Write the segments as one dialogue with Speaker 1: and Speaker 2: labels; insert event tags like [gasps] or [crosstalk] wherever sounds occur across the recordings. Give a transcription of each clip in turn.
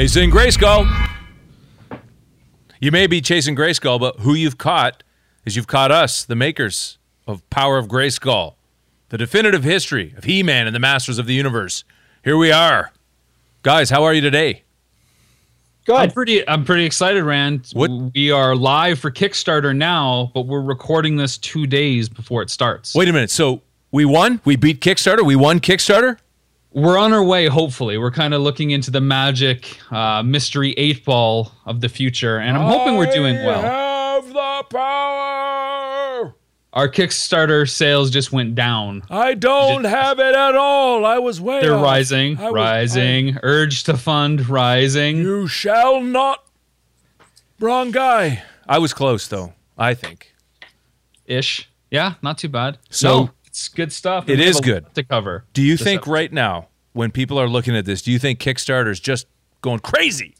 Speaker 1: Chasing Grayskull. You may be chasing Grayskull, but who you've caught is you've caught us, the makers of Power of Grayskull, the definitive history of He Man and the Masters of the Universe. Here we are. Guys, how are you today?
Speaker 2: I'm pretty. I'm pretty excited, Rand.
Speaker 1: What-
Speaker 2: We are live for Kickstarter now, but we're recording this two days before it starts.
Speaker 1: Wait a minute. So we won? We beat Kickstarter? We won Kickstarter?
Speaker 2: We're on our way. Hopefully, we're kind of looking into the magic uh, mystery eight ball of the future, and I'm hoping we're doing well.
Speaker 1: have the power.
Speaker 2: Our Kickstarter sales just went down.
Speaker 1: I don't have it at all. I was way
Speaker 2: They're
Speaker 1: off.
Speaker 2: rising,
Speaker 1: I was-
Speaker 2: rising. Urge to fund rising.
Speaker 1: You shall not. Wrong guy. I was close though. I think
Speaker 2: ish. Yeah, not too bad.
Speaker 1: So-
Speaker 2: no, it's good stuff.
Speaker 1: It is good.
Speaker 2: to cover.
Speaker 1: Do you think
Speaker 2: episode.
Speaker 1: right now, when people are looking at this, do you think Kickstarter is just going crazy?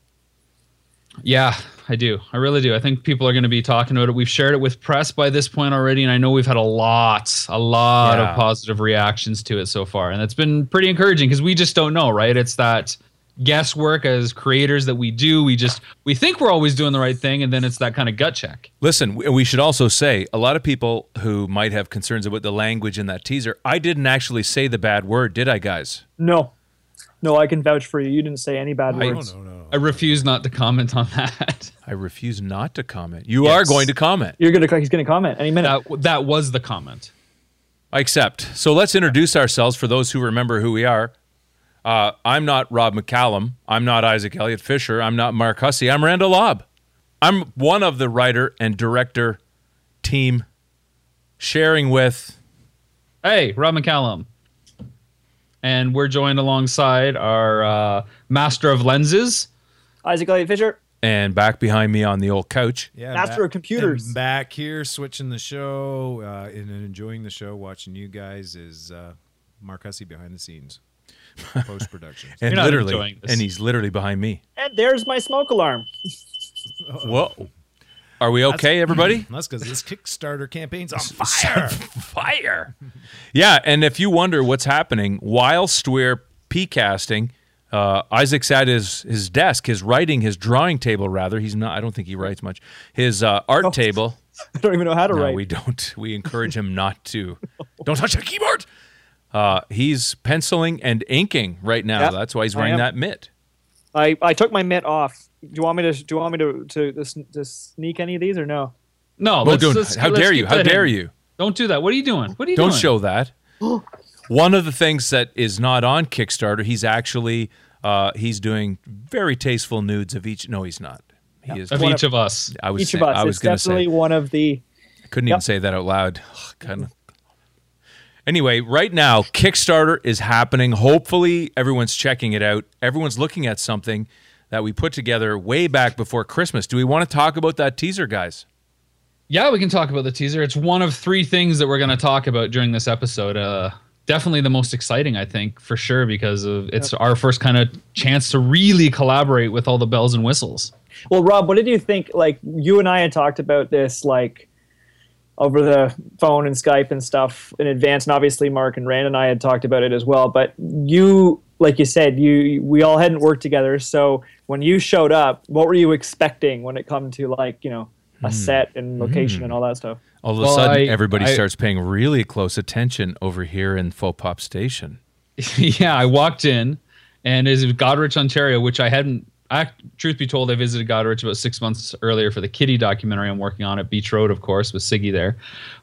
Speaker 2: Yeah, I do. I really do. I think people are going to be talking about it. We've shared it with press by this point already, and I know we've had a lot, a lot
Speaker 1: Yeah.
Speaker 2: of positive reactions to it so far, and it's been pretty encouraging because we just don't know, right? It's that guesswork as creators that we do. We just we think we're always doing the right thing, and then it's that kind of gut check.
Speaker 1: Listen, we we should also say a lot of people who might have concerns about the language in that teaser. I didn't actually say the bad word, did I, guys?
Speaker 3: No. No, I can vouch for you. You didn't say any bad
Speaker 1: I-
Speaker 3: words.
Speaker 2: I refuse not to comment on that. [laughs]
Speaker 1: I refuse not to comment. You
Speaker 2: Yes.
Speaker 1: are going to comment.
Speaker 3: You're gonna he's gonna comment any minute.
Speaker 2: that that was the comment.
Speaker 1: I accept. So let's introduce ourselves for those who remember who we are. Uh, I'm not Rob McCallum. I'm not Isaac Elliott Fisher. I'm not Mark Hussey. I'm Randall Lobb. I'm one of the writer and director team sharing with
Speaker 2: Hey, Rob McCallum. And we're joined alongside our uh, master of lenses,
Speaker 3: Isaac Elliott Fisher.
Speaker 1: and back behind me on the old couch.
Speaker 4: Yeah,
Speaker 3: Master
Speaker 4: back-
Speaker 3: of computers.
Speaker 4: back here, switching the show uh, and enjoying the show, watching you guys is uh, Mark Hussey behind the scenes, [laughs] post production.
Speaker 1: And
Speaker 2: You're
Speaker 1: literally,
Speaker 2: enjoying this.
Speaker 1: and he's literally behind me.
Speaker 3: And there's my smoke alarm.
Speaker 1: Whoa. Are we okay, everybody? [clears throat]
Speaker 4: That's because this Kickstarter campaign's [laughs] on fire.
Speaker 1: Fire. Yeah, and if you wonder what's happening, whilst we're casting, uh, Isaac's at his, his desk, his writing, his drawing table, rather. He's not, I don't think he writes much. His uh, art
Speaker 3: Oh.
Speaker 1: table. [laughs]
Speaker 3: I don't even know how to
Speaker 1: No,
Speaker 3: write.
Speaker 1: we don't. We encourage him not to. Don't touch the keyboard. Uh, he's penciling and inking right now.
Speaker 3: Yeah,
Speaker 1: That's why he's wearing that mitt.
Speaker 3: I, I took my mitt off. Do you want me to do you want me to to, to, to sneak any of these or no?
Speaker 2: No,
Speaker 1: Well,
Speaker 2: let's,
Speaker 1: don't-
Speaker 2: let's-
Speaker 1: how
Speaker 2: let's
Speaker 1: dare you? How dare
Speaker 2: in.
Speaker 1: you?
Speaker 2: Don't do that. What are you doing? What are you doing?
Speaker 1: Don't
Speaker 2: doing?
Speaker 1: show that. [gasps] One of the things that is not on Kickstarter, he's actually uh, he's doing very tasteful nudes of each. No, he's not. He is.
Speaker 2: of each of us.
Speaker 1: I was.
Speaker 3: Each
Speaker 1: saying-
Speaker 3: of us.
Speaker 1: I was
Speaker 3: it's
Speaker 1: going to
Speaker 3: definitely
Speaker 1: say.
Speaker 3: one of the
Speaker 1: I couldn't even say that out loud. [sighs] kind of. Anyway, right now Kickstarter is happening. Hopefully, everyone's checking it out. Everyone's looking at something that we put together way back before Christmas. Do we want to talk about that teaser, guys?
Speaker 2: Yeah, we can talk about the teaser. It's one of three things that we're going to talk about during this episode. Uh, definitely the most exciting, I think, for sure, because of it's our first kind of chance to really collaborate with all the bells and whistles.
Speaker 3: Well, Rob, what did you think? Like you and I had talked about this like over the phone and Skype and stuff in advance, and obviously Mark and Rand and I had talked about it as well. But you, like you said, you we all hadn't worked together. So when you showed up, what were you expecting when it come to like you know a hmm. set and location and hmm. all that stuff?
Speaker 1: All of a
Speaker 2: Well,
Speaker 1: sudden,
Speaker 2: I-
Speaker 1: everybody
Speaker 2: I-
Speaker 1: starts paying really close attention over here in Faux Pop Station. [laughs]
Speaker 2: yeah, I walked in, and is Goderich, Ontario, which I hadn't. I, truth be told, I visited Goderich about six months earlier for the Kitty documentary I'm working on at Beach Road, of course, with Siggy there.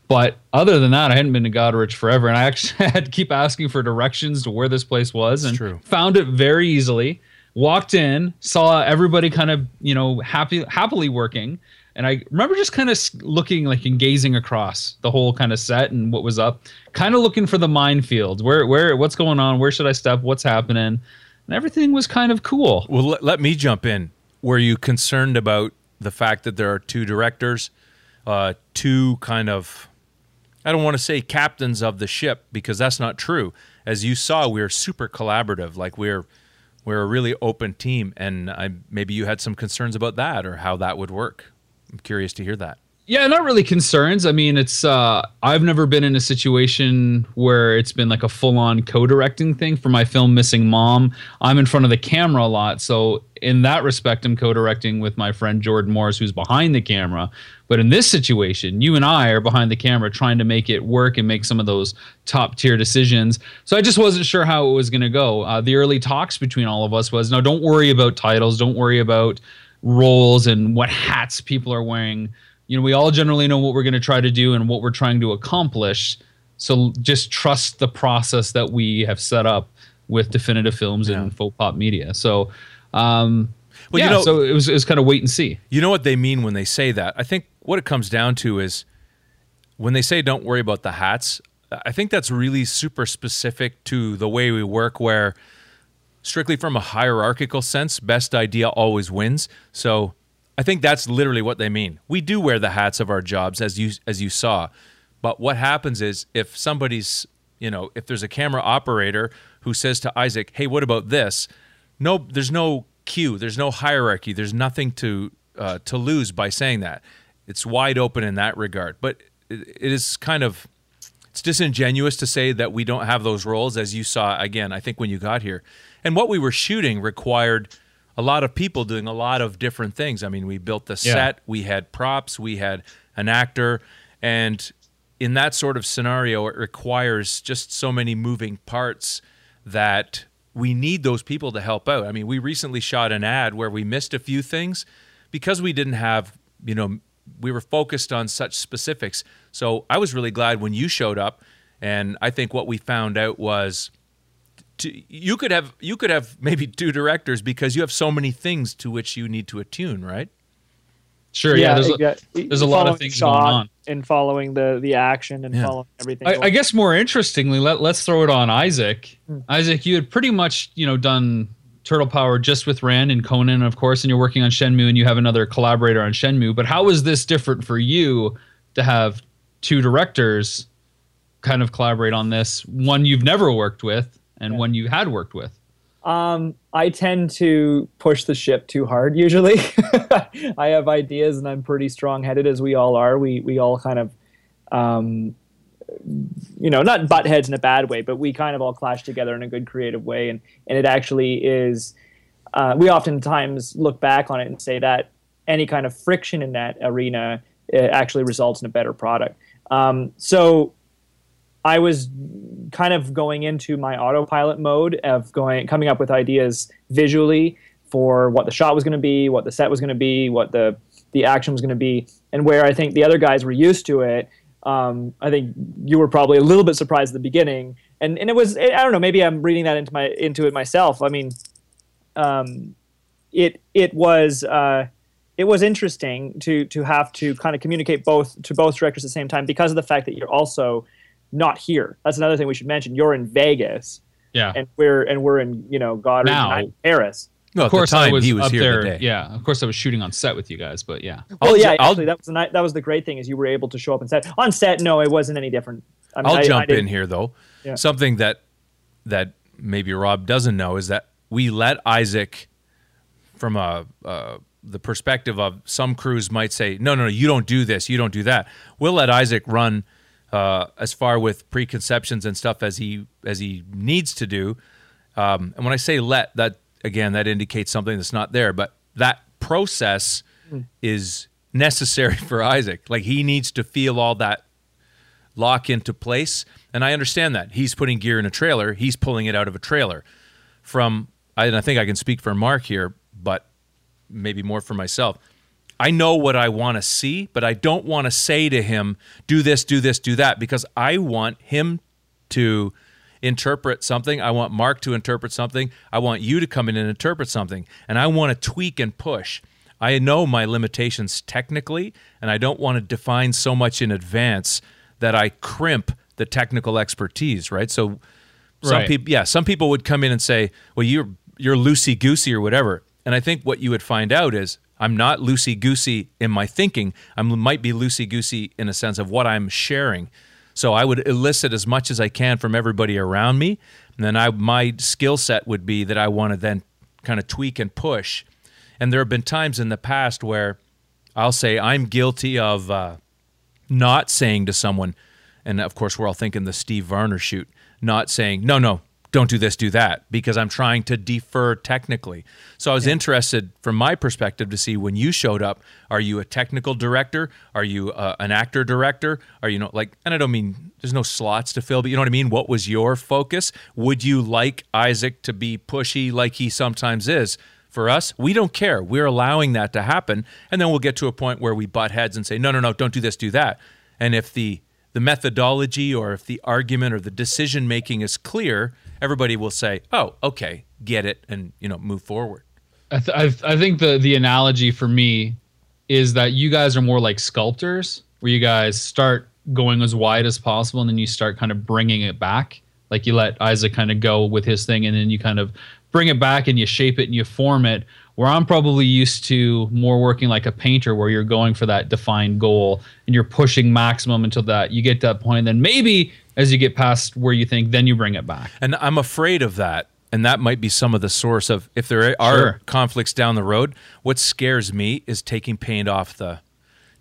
Speaker 2: But other than that, I hadn't been to Goderich forever, and I actually [laughs] had to keep asking for directions to where this place was, and
Speaker 1: true.
Speaker 2: found it very easily. Walked in, saw everybody kind of you know happy happily working, and I remember just kind of looking like and gazing across the whole kind of set and what was up, kind of looking for the minefield. Where where what's going on? Where should I step? What's happening? And everything was kind of cool.
Speaker 1: Well, let, let me jump in. Were you concerned about the fact that there are two directors, uh, two kind of, I don't want to say captains of the ship because that's not true. As you saw, we're super collaborative. Like we're we're a really open team, and I, maybe you had some concerns about that or how that would work. I'm curious to hear that.
Speaker 2: Yeah, not really concerns. I mean, it's uh I've never been in a situation where it's been like a full-on co-directing thing for my film Missing Mom. I'm in front of the camera a lot, so in that respect I'm co-directing with my friend Jordan Morris who's behind the camera. But in this situation, you and I are behind the camera trying to make it work and make some of those top-tier decisions. So I just wasn't sure how it was going to go. Uh, the early talks between all of us was, "No, don't worry about titles, don't worry about roles and what hats people are wearing." You know, we all generally know what we're going to try to do and what we're trying to accomplish. So just trust the process that we have set up with definitive films
Speaker 1: Yeah.
Speaker 2: and faux pop media. So, um,
Speaker 1: Well,
Speaker 2: yeah,
Speaker 1: you know-
Speaker 2: so it was, it was kind of wait and see.
Speaker 1: You know what they mean when they say that? I think what it comes down to is when they say don't worry about the hats, I think that's really super specific to the way we work where strictly from a hierarchical sense, best idea always wins. So I think that's literally what they mean. We do wear the hats of our jobs as you as you saw. But what happens is if somebody's, you know, if there's a camera operator who says to Isaac, "Hey, what about this?" No, there's no cue, there's no hierarchy, there's nothing to uh, to lose by saying that. It's wide open in that regard. But it, it is kind of it's disingenuous to say that we don't have those roles as you saw again i think when you got here and what we were shooting required a lot of people doing a lot of different things. I mean we built the
Speaker 2: Yeah.
Speaker 1: set we had props we had an actor and in that sort of scenario it requires just so many moving parts that we need those people to help out. I mean we recently shot an ad where we missed a few things because we didn't have you know we were focused on such specifics. So i was really glad when you showed up and i think what we found out was to, you could have you could have maybe two directors because you have so many things to which you need to attune right
Speaker 2: Sure. Yeah. there's, a, there's a lot of things
Speaker 3: shot
Speaker 2: going on.
Speaker 3: and following the the action and
Speaker 1: Yeah.
Speaker 3: following everything.
Speaker 2: I, I guess more interestingly, let, let's throw it on Isaac.
Speaker 3: Hmm.
Speaker 2: Isaac, you had pretty much, you know, done Turtle Power just with Rand and Conan, of course, and you're working on Shenmue and you have another collaborator on Shenmue. But how is this different for you to have two directors kind of collaborate on this? One you've never worked with and
Speaker 3: Yeah.
Speaker 2: one you had worked with.
Speaker 3: Um, I tend to push the ship too hard usually. [laughs] I have ideas and I'm pretty strong headed as we all are. We we all kind of um, you know, not butt heads in a bad way, but we kind of all clash together in a good creative way and and it actually is uh, we oftentimes look back on it and say that any kind of friction in that arena actually results in a better product. Um, so I was kind of going into my autopilot mode of going coming up with ideas visually for what the shot was going to be, what the set was going to be, what the the action was going to be, and where I think the other guys were used to it. Um, I think you were probably a little bit surprised at the beginning, and and it was I don't know maybe I'm reading that into my into it myself. I mean, um, it it was uh, it was interesting to to have to kind of communicate both to both directors at the same time because of the fact that you're also not here. That's another thing we should mention. You're in Vegas,
Speaker 2: Yeah.
Speaker 3: and we're and we're in you know Goddard
Speaker 2: Now.
Speaker 3: in Paris.
Speaker 1: no
Speaker 2: of course,
Speaker 1: time
Speaker 2: I was,
Speaker 1: he was
Speaker 2: up
Speaker 1: here
Speaker 2: there.
Speaker 1: the
Speaker 2: Yeah. Of course, I was shooting on set with you guys, but yeah.
Speaker 3: Well,
Speaker 1: I'll
Speaker 3: yeah,
Speaker 1: I'll-
Speaker 3: actually, that was the night. That was the great thing is you were able to show up on set. On set, no, it wasn't any different. I mean,
Speaker 1: I'll
Speaker 3: I- I
Speaker 1: jump in here though.
Speaker 3: Yeah.
Speaker 1: Something that that maybe Rob doesn't know is that we let Isaac, from a uh, the perspective of some crews might say, no, no, no, you don't do this, you don't do that. We'll let Isaac run uh, as far with preconceptions and stuff as he as he needs to do. Um, and when I say let, that again, that indicates something that's not there. But that process is necessary [laughs] for Isaac. Like he needs to feel all that lock into place. And I understand that. He's putting gear in a trailer, he's pulling it out of a trailer. From I- and I think I can speak for Mark here, but maybe more for myself. I know what I want to see, but I don't want to say to him, do this, do this, do that, because I want him to interpret something. I want Mark to interpret something. I want you to come in and interpret something. And I want to tweak and push. I know my limitations technically, and I don't want to define so much in advance that I crimp the technical expertise, right? So some
Speaker 2: Right.
Speaker 1: people yeah, some people would come in and say, "Well, you're you're loosey goosey or whatever." And I think what you would find out is I'm not loosey goosey in my thinking. I might be loosey goosey in a sense of what I'm sharing. So I would elicit as much as I can from everybody around me, and then I my skill set would be that I want to then kind of tweak and push. And there have been times in the past where I'll say I'm guilty of uh, not saying to someone, and of course we're all thinking the Steve Varner shoot, not saying no, no, don't do this, do that, because I'm trying to defer technically. So I was interested from my perspective to see when you showed up, are you a technical director? Are you uh, an actor director? Are you know like, and I don't mean there's no slots to fill, but you know what I mean? What was your focus? Would you like Isaac to be pushy like he sometimes is? For us, we don't care. We're allowing that to happen. And then we'll get to a point where we butt heads and say, no, no, no, don't do this, do that. And if the the methodology or if the argument or the decision making is clear, everybody will say, "Oh, okay, get it," and you know, move forward.
Speaker 2: I, th- I, th- I think the the analogy for me is that you guys are more like sculptors, where you guys start going as wide as possible, and then you start kind of bringing it back. Like you let Isaac kind of go with his thing, and then you kind of bring it back and you shape it and you form it. Where I'm probably used to more working like a painter, where you're going for that defined goal and you're pushing maximum until that you get to that point, and then maybe as you get past where you think, then you bring it back.
Speaker 1: And I'm afraid of that. And that might be some of the source of if there are
Speaker 2: Sure.
Speaker 1: conflicts down the road. What scares me is taking paint off the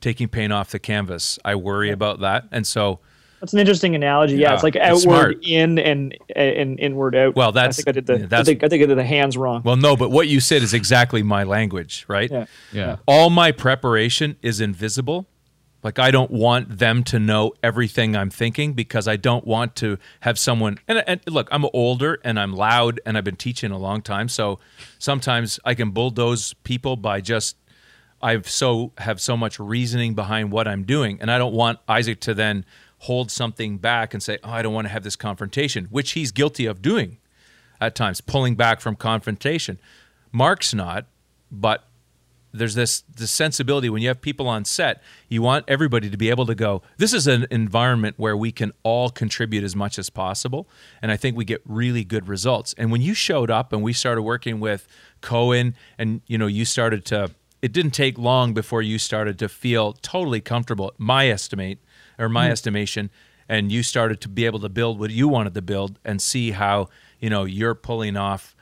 Speaker 1: taking paint off the canvas. I worry about that. And so
Speaker 3: That's an interesting analogy. Yeah,
Speaker 1: Yeah,
Speaker 3: it's like
Speaker 1: it's
Speaker 3: outward
Speaker 1: smart.
Speaker 3: in and and inward out.
Speaker 1: Well, that's-
Speaker 3: I think I did the.
Speaker 1: yeah,
Speaker 3: I
Speaker 1: that's-
Speaker 3: think I think I did the hands wrong.
Speaker 1: well no, but what you said is exactly my language, right?
Speaker 3: yeah.
Speaker 2: Yeah.
Speaker 1: all my preparation is invisible. Like I don't want them to know everything I'm thinking because I don't want to have someone. And, and look, I'm older and I'm loud and I've been teaching a long time, so sometimes I can bulldoze people by just I've so have so much reasoning behind what I'm doing, and I don't want Isaac to then hold something back and say, "Oh, I don't want to have this confrontation," which he's guilty of doing at times, pulling back from confrontation. Mark's not, but there's this this sensibility when you have people on set you want everybody to be able to go this is an environment where we can all contribute as much as possible and i think we get really good results and when you showed up and we started working with cohen and you know you started to it didn't take long before you started to feel totally comfortable my estimate or my estimation and you started to be able to build what you wanted to build and see how you know you're pulling off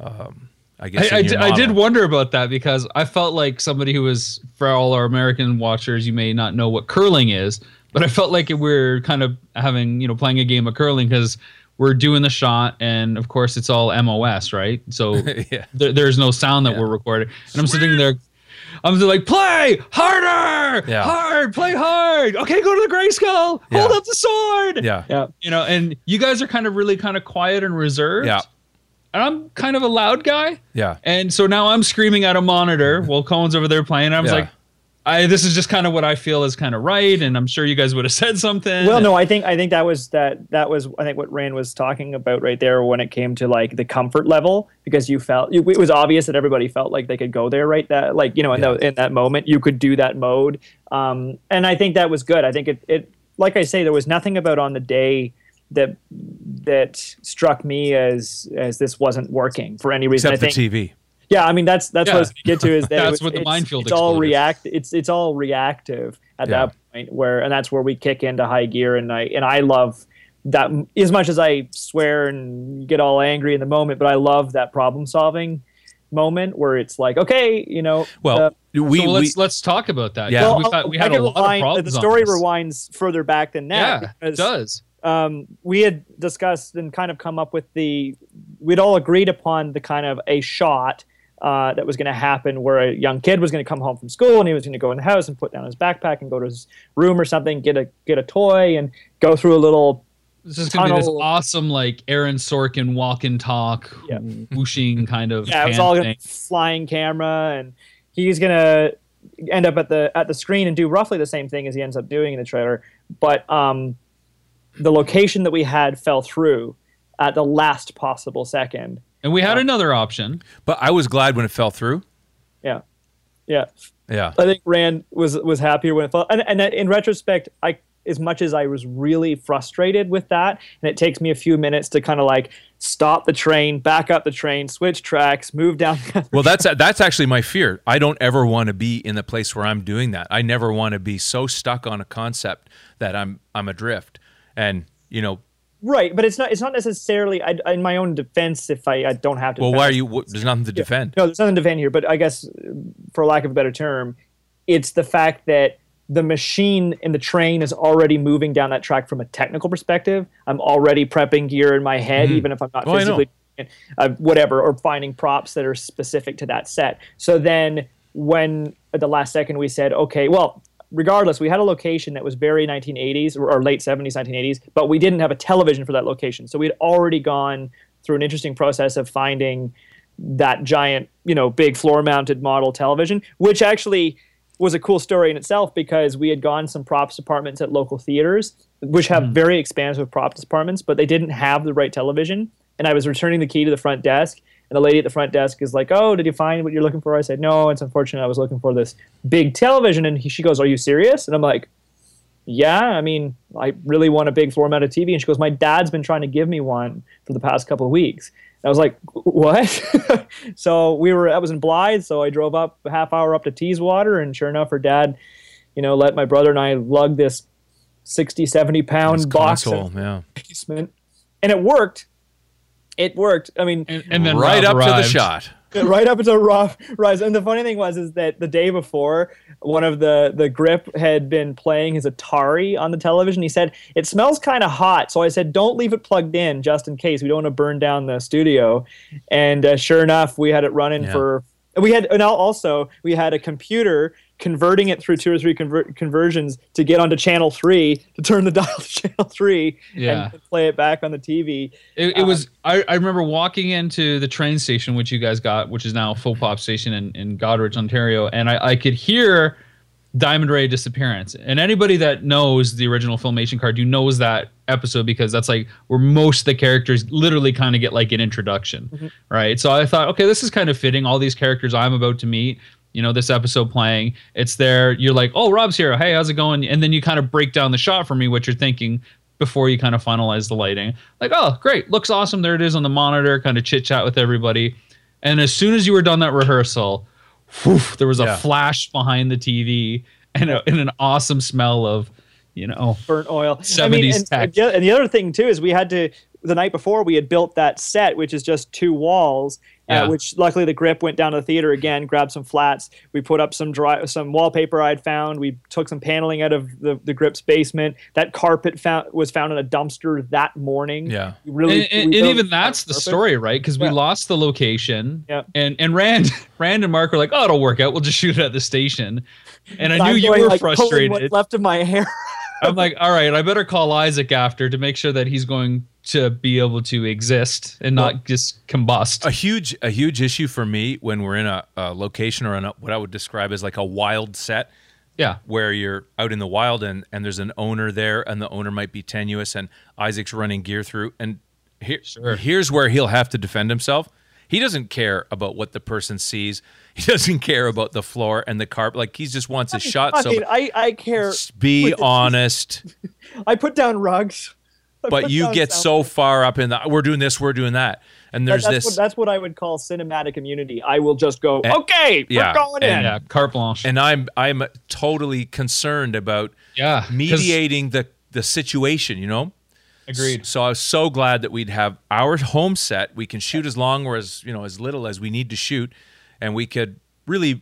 Speaker 1: um, I guess
Speaker 2: I, I, di- I did wonder about that because I felt like somebody who was for all our American watchers, you may not know what curling is, but I felt like we're kind of having you know playing a game of curling because we're doing the shot and of course it's all MOS, right? So [laughs]
Speaker 1: Yeah.
Speaker 2: there, there's no sound that we're recording, and I'm sitting there. I'm just like, play harder,
Speaker 1: Yeah.
Speaker 2: hard, play hard. Okay, go to the grayskull, hold
Speaker 1: Yeah.
Speaker 2: up the sword.
Speaker 1: yeah
Speaker 3: Yeah.
Speaker 2: you know, and you guys are kind of really kind of quiet and reserved.
Speaker 1: Yeah.
Speaker 2: and I'm kind of a loud guy.
Speaker 1: yeah
Speaker 2: And so now I'm screaming at a monitor while Cohen's over there playing. I was
Speaker 1: Yeah.
Speaker 2: like, I this is just kind of what I feel is kind of right, and I'm sure you guys would have [laughs] said something.
Speaker 3: Well, no, I think I think that was that that was I think what Rand was talking about right there when it came to like the comfort level because you felt it was obvious that everybody felt like they could go there right that like you know in,
Speaker 1: Yeah.
Speaker 3: the, in that moment you could do that mode um, and I think that was good. I think it it like I say there was nothing about on the day that that struck me as as this wasn't working for any reason.
Speaker 1: except
Speaker 3: I think
Speaker 1: the TV.
Speaker 3: Yeah, I mean that's that's what I was
Speaker 2: Yeah.
Speaker 3: gonna get to is that it [laughs]
Speaker 2: That's
Speaker 3: was-
Speaker 2: what the
Speaker 3: it's,
Speaker 2: minefield
Speaker 3: It's all react. It's it's all reactive at
Speaker 1: Yeah.
Speaker 3: that point where, and that's where we kick into high gear. And I and I love that as much as I swear and get all angry in the moment, but I love that problem solving moment where it's like, okay, you know,
Speaker 1: Well,
Speaker 3: the-
Speaker 1: we,
Speaker 2: so let's
Speaker 1: we
Speaker 2: let's talk about that.
Speaker 1: Yeah,
Speaker 3: well,
Speaker 2: we've had, we had a
Speaker 3: can
Speaker 2: lot of
Speaker 3: rewind-
Speaker 2: problems.
Speaker 3: The story rewinds further back than that.
Speaker 2: Yeah, it does.
Speaker 3: um, we had discussed and kind of come up with the we'd all agreed upon the kind of a shot uh, that was going to happen where a young kid was going to come home from school and he was going to go in the house and put down his backpack and go to his room or something get a get a toy and go through a little
Speaker 2: This is gonna be this awesome like Aaron Sorkin walk and talk,
Speaker 3: Yeah.
Speaker 2: whooshing kind of. [laughs]
Speaker 3: yeah it was all
Speaker 2: thing.
Speaker 3: gonna flying camera and he's going to end up at the at the screen and do roughly the same thing as he ends up doing in the trailer but um, the location that we had fell through at the last possible second
Speaker 2: And we had another option.
Speaker 1: but I was glad when it fell through.
Speaker 3: yeah yeah
Speaker 1: Yeah.
Speaker 3: I think Rand was was happier when it fell. And, and that in retrospect, I as much as I was really frustrated with that, and it takes me a few minutes to kind of like stop the train, back up the train, switch tracks, move down.
Speaker 1: Well, that's that's actually my fear. I don't ever want to be in the place where I'm doing that. I never want to be so stuck on a concept that I'm I'm adrift. And you know,
Speaker 3: right, but it's not it's not necessarily I, in my own defense if I, I don't have to.
Speaker 1: well,
Speaker 3: defend
Speaker 1: why are you? What, there's nothing to defend.
Speaker 3: No, there's nothing to defend here, but I guess for lack of a better term, it's the fact that the machine and the train is already moving down that track from a technical perspective. I'm already prepping gear in my head, even if I'm not
Speaker 1: Oh, know.
Speaker 3: physically uh, whatever, or finding props that are specific to that set. So then, when at the last second we said, okay, well, regardless, we had a location that was very 1980s or, or late 70s, 1980s, but we didn't have a television for that location. So we had already gone through an interesting process of finding that giant, you know, big floor mounted model television, which actually was a cool story in itself because we had gone some props departments at local theaters, which have hmm. very expansive props departments, but they didn't have the right television. And I was returning the key to the front desk, and the lady at the front desk is like, "Oh, did you find what you're looking for?" I said, "No, it's unfortunate. I was looking for this big television." And he, she goes, "Are you serious?" And I'm like, "Yeah. I mean, I really want a big mounted TV." And she goes, "My dad's been trying to give me one for the past couple of weeks." And I was like, "What?" [laughs] so we were. I was in Blyth, so I drove up a half hour up to Teeswater, and sure enough, her dad, you know, let my brother and I lug this 60, 70 pound box
Speaker 1: console, yeah.
Speaker 3: basement, and it worked. It worked. I mean,
Speaker 2: And, and then
Speaker 1: right
Speaker 2: Rob
Speaker 1: up to the shot. [laughs]
Speaker 3: right up until Rob Rise. And the funny thing was is that the day before, one of the the grip had been playing his Atari on the television. He said it smells kind of hot, so I said don't leave it plugged in just in case we don't want to burn down the studio. And uh, sure enough, we had it running
Speaker 1: Yeah.
Speaker 3: for. We had and also we had a computer converting it through two or three conver- conversions to get onto channel three to turn the [laughs] dial to channel three
Speaker 2: Yeah.
Speaker 3: and play it back on the TV.
Speaker 2: It, it uh, was. I, I remember walking into the train station, which you guys got, which is now a Faux Pop station in, in Goderich, Ontario, and I, I could hear Diamond Ray disappearance. And anybody that knows the original Filmation card, you knows that episode because that's like where most of the characters literally kind of get like an introduction, mm-hmm. right? So I thought, okay, this is kind of fitting. All these characters I'm about to meet. You know, this episode playing, it's there. You're like, oh, Rob's here. Hey, how's it going? And then you kind of break down the shot for me, what you're thinking before you kind of finalize the lighting. Like, oh, great, looks awesome. There it is on the monitor, kind of chit chat with everybody. And as soon as you were done that rehearsal, whew, there was a
Speaker 1: Yeah.
Speaker 2: flash behind the TV and, a, and an awesome smell of, you know,
Speaker 3: burnt oil.
Speaker 2: 70s
Speaker 3: and,
Speaker 2: tech.
Speaker 3: and and the other thing too is we had to the night before we had built that set, which is just two walls.
Speaker 2: Yeah.
Speaker 3: Uh, which luckily the grip went down to the theater again, grabbed some flats. We put up some dry, some wallpaper I'd found. We took some paneling out of the, the grip's basement. That carpet found was found in a dumpster that morning.
Speaker 1: Yeah.
Speaker 3: We really,
Speaker 2: and, and, and even that's the
Speaker 3: purpose.
Speaker 2: story, right? Because we
Speaker 3: Yeah.
Speaker 2: lost the location,
Speaker 3: Yeah.
Speaker 2: and and Rand, [laughs] Rand and Mark were like, "Oh, it'll work out. We'll just shoot it at the station." And I knew you
Speaker 3: going,
Speaker 2: were
Speaker 3: like,
Speaker 2: frustrated.
Speaker 3: What's left of my hair.
Speaker 2: I'm like, all right, I better call Isaac after to make sure that he's going to be able to exist and not just combust.
Speaker 1: a huge a huge issue for me when we're in a, a location or in a, what I would describe as like a wild set
Speaker 2: yeah,
Speaker 1: where you're out in the wild and and there's an owner there and the owner might be tenuous and Isaac's running gear through and here,
Speaker 2: Sure.
Speaker 1: here's where he'll have to defend himself. He doesn't care about what the person sees. [laughs] He doesn't care about the floor and the carpet. Like he just wants a shot.
Speaker 3: I
Speaker 1: so
Speaker 3: mean, I, I care.
Speaker 1: just be honest. [laughs]
Speaker 3: I put down rugs. I [laughs]
Speaker 1: But you get
Speaker 3: sound
Speaker 1: so far up in the we're doing this, we're doing that. And
Speaker 3: That-
Speaker 1: there's
Speaker 3: that's
Speaker 1: this
Speaker 3: What, that's what I would call cinematic immunity. I will just go, okay,
Speaker 1: yeah,
Speaker 3: we're going in.
Speaker 2: yeah, carte blanche.
Speaker 1: and I'm I'm totally concerned about
Speaker 2: yeah
Speaker 1: mediating the the situation, you know?
Speaker 2: Agreed.
Speaker 1: So I was so glad that we'd have our home set. We can shoot as long or as, you know, as little as we need to shoot and we could really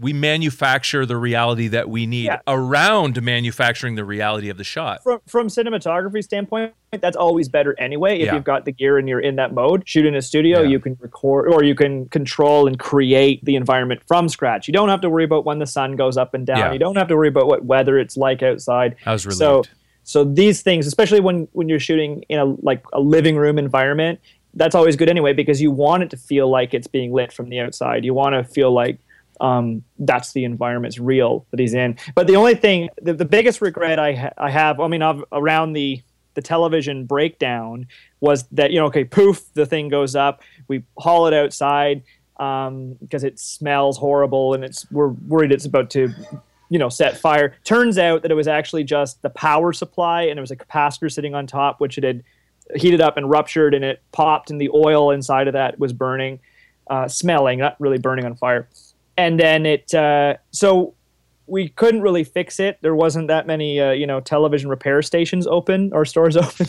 Speaker 1: we manufacture the reality that we need
Speaker 3: Yeah.
Speaker 1: around manufacturing the reality of the shot.
Speaker 3: From from cinematography standpoint, that's always better anyway. If
Speaker 1: Yeah.
Speaker 3: you've got the gear and you're in that mode, shoot in a studio,
Speaker 1: Yeah.
Speaker 3: you can record or you can control and create the environment from scratch. You don't have to worry about when the sun goes up and down.
Speaker 1: Yeah.
Speaker 3: You don't have to worry about what weather it's like outside.
Speaker 1: I was relieved.
Speaker 3: So so these things, especially when when you're shooting in a like a living room environment, that's always good anyway because you want it to feel like it's being lit from the outside. You want to feel like um, that's the environment's real that he's in. But the only thing, the, the biggest regret I ha- I have, I mean, of, around the the television breakdown was that you know, okay, poof, the thing goes up. We haul it outside um, because it smells horrible, and it's we're worried it's about to you know set fire. Turns out that it was actually just the power supply, and there was a capacitor sitting on top, which it had heated up and ruptured, and it popped, and the oil inside of that was burning, uh, smelling, not really burning on fire. And then it, uh, so we couldn't really fix it. There wasn't that many, uh, you know, television repair stations open or stores [laughs] open.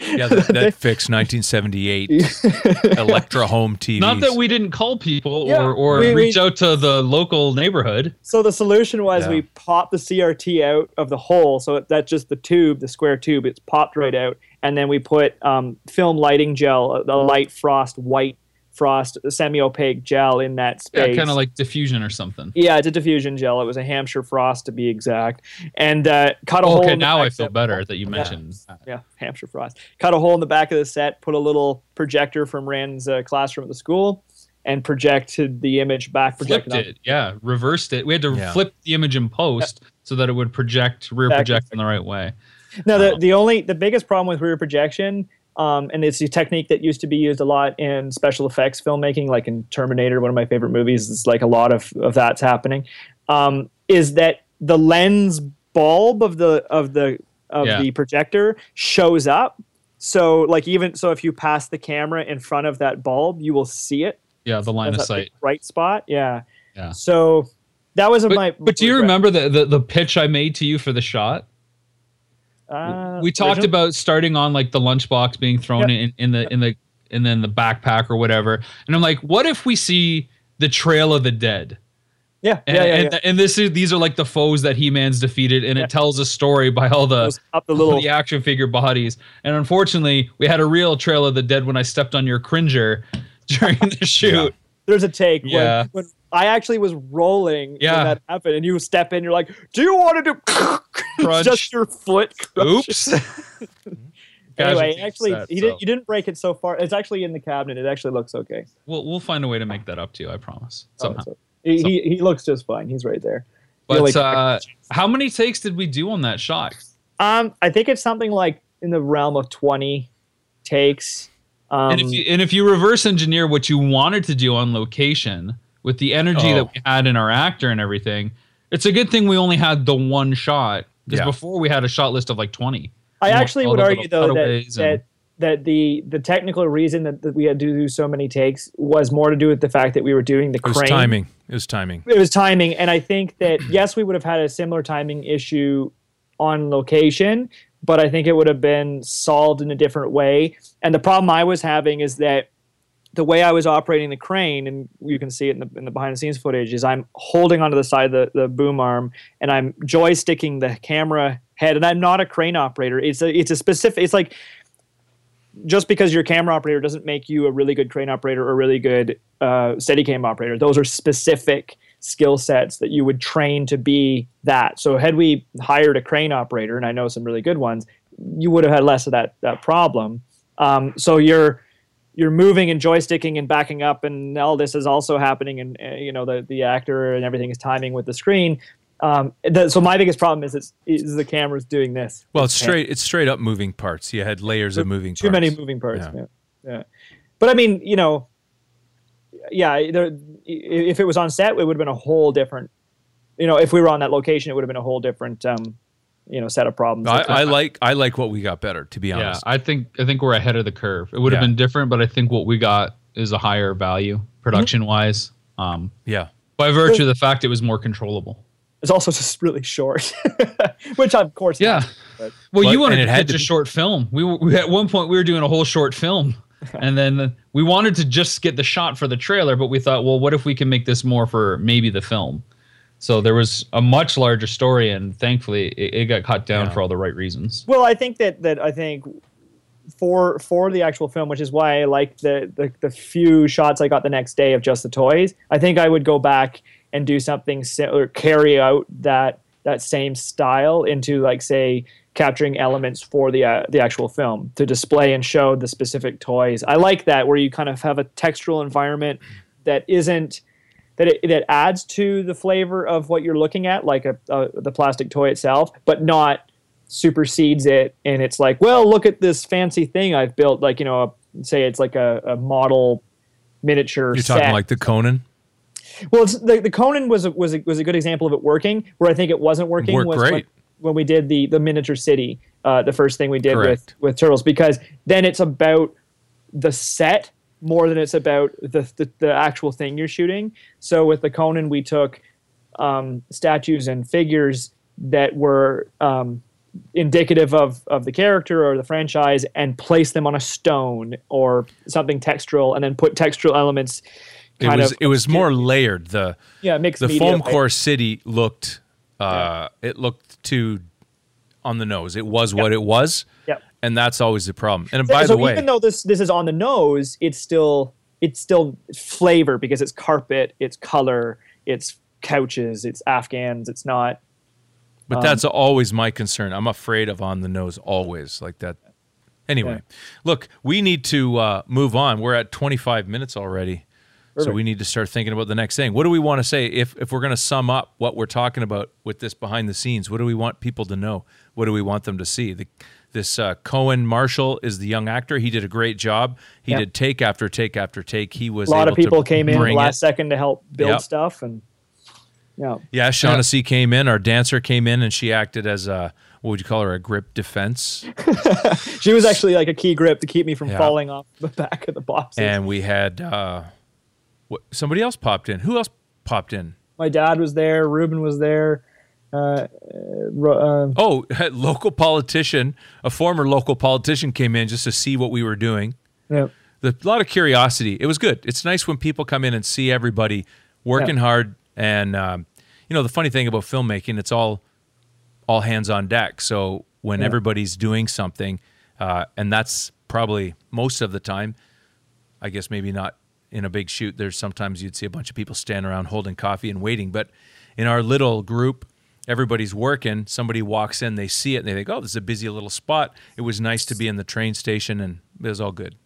Speaker 1: Yeah, that, that [laughs] [laughs] fixed 1978 Electrohome TV.
Speaker 2: Not that we didn't call people
Speaker 3: Yeah,
Speaker 2: or, or
Speaker 3: we- we-
Speaker 2: reach out to the local neighborhood.
Speaker 3: So the solution was
Speaker 1: Yeah.
Speaker 3: we popped the CRT out of the hole, so that's just the tube, the square tube. It's popped right out, and then we put um, film lighting gel, a, a light frost, white frost, semi-opaque gel in that space.
Speaker 2: Yeah,
Speaker 3: space.
Speaker 2: kind of like diffusion or something.
Speaker 3: Yeah, it's a diffusion gel. It was a Hampshire frost to be exact, and uh, cut a hole.
Speaker 2: Okay,
Speaker 3: in the
Speaker 2: now
Speaker 3: back
Speaker 2: I feel
Speaker 3: the-
Speaker 2: better that you mentioned. that.
Speaker 3: Yeah, Hampshire frost. Cut a hole in the back of the set, put a little projector from Rand's uh, classroom at the school, and projected the image back.
Speaker 2: Flipped
Speaker 3: Projected on-
Speaker 2: it, yeah, reversed it. We had to
Speaker 1: Yeah.
Speaker 2: flip the image in post so that it would project, rear
Speaker 3: Back-
Speaker 2: project in the right way.
Speaker 3: No, the, the only the biggest problem with rear projection, um, and it's a technique that used to be used a lot in special effects filmmaking, like in Terminator, one of my favorite movies. It's like a lot of, of that's happening. Um, is that the lens bulb of the of the of
Speaker 2: Yeah.
Speaker 3: the projector shows up. So like even so, if you pass the camera in front of that bulb, you will see it.
Speaker 2: Yeah, the line of
Speaker 3: That's that
Speaker 2: sight.
Speaker 3: big bright spot. Yeah.
Speaker 2: Yeah.
Speaker 3: So that was
Speaker 2: But,
Speaker 3: my.
Speaker 2: but do you remember the, the the pitch I made to you for the shot?
Speaker 3: Uh,
Speaker 2: we talked
Speaker 3: original?
Speaker 2: about starting on like the lunchbox being thrown
Speaker 3: Yeah.
Speaker 2: in, in the in the and then the backpack or whatever. And I'm like, what if we see the trail of the dead?
Speaker 3: Yeah,
Speaker 2: And,
Speaker 3: yeah, yeah.
Speaker 2: and,
Speaker 3: yeah.
Speaker 2: and this is these are like the foes that He Man's defeated, and
Speaker 3: Yeah.
Speaker 2: it tells a story by all the
Speaker 3: up the little [laughs]
Speaker 2: the action figure bodies. And unfortunately, we had a real trail of the dead when I stepped on your cringer [laughs] during the [laughs] shoot.
Speaker 3: there's a take
Speaker 2: Yeah.
Speaker 3: when, when I actually was rolling
Speaker 2: Yeah.
Speaker 3: when that happened, and you step in, you're like, "Do you want to do
Speaker 2: Crunch.
Speaker 3: just your foot?" crunch?"
Speaker 2: Oops. [laughs]
Speaker 3: Anyway, actually, he
Speaker 2: so.
Speaker 3: did. You didn't break it so far. It's actually in the cabinet. It actually looks okay.
Speaker 2: We'll we'll find a way to make that up to you. I promise.
Speaker 3: Oh,
Speaker 2: Somehow.
Speaker 3: so- he, he he looks just fine. He's right there.
Speaker 2: But
Speaker 3: Really-
Speaker 2: uh, how many takes did we do on that shot?
Speaker 3: Um, I think it's something like in the realm of twenty takes. Um,
Speaker 2: and if you and if you reverse engineer what you wanted to do on location with the energy
Speaker 1: Oh.
Speaker 2: that we had in our actor and everything, it's a good thing we only had the one shot because
Speaker 1: Yeah.
Speaker 2: before we had a shot list of like twenty.
Speaker 3: I
Speaker 2: all-
Speaker 3: actually
Speaker 2: all
Speaker 3: would argue though that
Speaker 2: and-
Speaker 3: that that the the technical reason that, that we had to do so many takes was more to do with the fact that we were doing the
Speaker 1: it was timing. It was timing.
Speaker 3: it was timing and i think that [clears throat] yes we would have had a similar timing issue on location but i think it would have been solved in a different way and the problem i was having is that the way i was operating the crane and you can see it in the, in the behind the scenes footage is i'm holding onto the side of the, the boom arm and i'm joysticking the camera head and i'm not a crane operator it's a it's a specific it's like just because you're a camera operator doesn't make you a really good crane operator or really good uh, Steadicam operator. Those are specific skill sets that you would train to be that. So had we hired a crane operator, and I know some really good ones, you would have had less of that that problem. Um, so you're you're moving and joysticking and backing up, and all this is also happening, and uh, you know the the actor and everything is timing with the screen. Um, the, so my biggest problem is it's is the camera's doing this.
Speaker 1: Well, it's straight. It's straight up moving parts. You had layers of moving
Speaker 3: too
Speaker 1: parts.
Speaker 3: many moving parts.
Speaker 1: Yeah.
Speaker 3: Yeah. yeah, But I mean, you know, yeah. There, if it was on set, it would have been a whole different. You know, if we were on that location, it would have been a whole different, um, you know, set of problems.
Speaker 1: I, I like. I like what we got better. To be honest,
Speaker 2: Yeah,
Speaker 1: honest.
Speaker 2: I think I think we're ahead of the curve. It would have
Speaker 1: Yeah.
Speaker 2: been different, but I think what we got is a higher value production wise. Um,
Speaker 1: Yeah.
Speaker 2: by virtue of the fact it was more controllable.
Speaker 3: it's also just really short, [laughs] which of course.
Speaker 2: Yeah.
Speaker 3: is, but-
Speaker 2: Well,
Speaker 1: But-
Speaker 2: you wanted
Speaker 1: and it
Speaker 2: to
Speaker 1: had
Speaker 2: pitch
Speaker 1: to
Speaker 2: a short film. We, we at one point we were doing a whole short film, [laughs] and then we wanted to just get the shot for the trailer, but we thought, well, what if we can make this more for maybe the film? So there was a much larger story, and thankfully it, it got cut down
Speaker 1: Yeah.
Speaker 2: for all the right reasons.
Speaker 3: Well, I think that that I think for for the actual film, which is why I like the, the the few shots I got the next day of just the toys. I think I would go back and do something similar, carry out that that same style into like say capturing elements for the uh, the actual film to display and show the specific toys. I like that where you kind of have a textural environment that isn't that it, that adds to the flavor of what you're looking at, like a, a the plastic toy itself, but not supersedes it. And it's like, well, look at this fancy thing I've built. Like you know, a, say it's like a, a model miniature.
Speaker 1: You're
Speaker 3: set.
Speaker 1: talking like the Conan.
Speaker 3: Well, it's, the the Conan was a, was a, was a good example of it working. Where I think it wasn't working
Speaker 1: Worked
Speaker 3: was
Speaker 1: great.
Speaker 3: When, when we did the the miniature city, uh, the first thing we did
Speaker 1: Correct.
Speaker 3: with with turtles, because then it's about the set more than it's about the, the the actual thing you're shooting. So with the Conan, we took um, statues and figures that were um, indicative of of the character or the franchise and place them on a stone or something textural and then put textural elements
Speaker 1: It was
Speaker 3: of
Speaker 1: it was more layered. The
Speaker 3: yeah mixed
Speaker 1: the foam core city looked uh, it looked too on the nose. It was what it was,
Speaker 3: Yep.
Speaker 1: And that's always the problem. And by
Speaker 3: so
Speaker 1: the way,
Speaker 3: even though this this is on the nose, it's still it's still flavor because it's carpet, it's color, it's couches, it's Afghans. It's not.
Speaker 1: But
Speaker 3: Um,
Speaker 1: that's always my concern. I'm afraid of on the nose always like that. Anyway, look, we need to uh, move on. We're at 25 minutes already. So we need to start thinking about the next thing. What do we want to say if if we're going to sum up what we're talking about with this behind the scenes? What do we want people to know? What do we want them to see? The, this uh, Cohen Marshall is the young actor. He did a great job. He
Speaker 3: Yep.
Speaker 1: did take after take after take. He was
Speaker 3: A lot of people came in last
Speaker 1: it.
Speaker 3: second to help build
Speaker 1: Yep.
Speaker 3: stuff, and yeah,
Speaker 1: Yeah, Shaughnessy came in. Our dancer came in, and she acted as a what would you call her? A grip defense. [laughs]
Speaker 3: she was actually like a key grip to keep me from
Speaker 1: Yeah.
Speaker 3: falling off the [laughs] back of the box.
Speaker 1: and we had uh, what, somebody else popped in. Who else popped in?
Speaker 3: My dad was there. Reuben was there. Uh, uh, uh,
Speaker 1: Oh, [laughs] local politician, a former local politician came in just to see what we were doing.
Speaker 3: yeah.
Speaker 1: The, a lot of curiosity. It was good. It's nice when people come in and see everybody working
Speaker 3: Yeah.
Speaker 1: hard. And um, you know, the funny thing about filmmaking, it's all all hands on deck. So when
Speaker 3: Yeah.
Speaker 1: everybody's doing something, uh, and that's probably most of the time. I guess maybe not in a big shoot. There's sometimes you'd see a bunch of people standing around holding coffee and waiting. But in our little group, everybody's working. Somebody walks in, they see it, and they think, "Oh, this is a busy little spot." It was nice to be in the train station, and it was all good.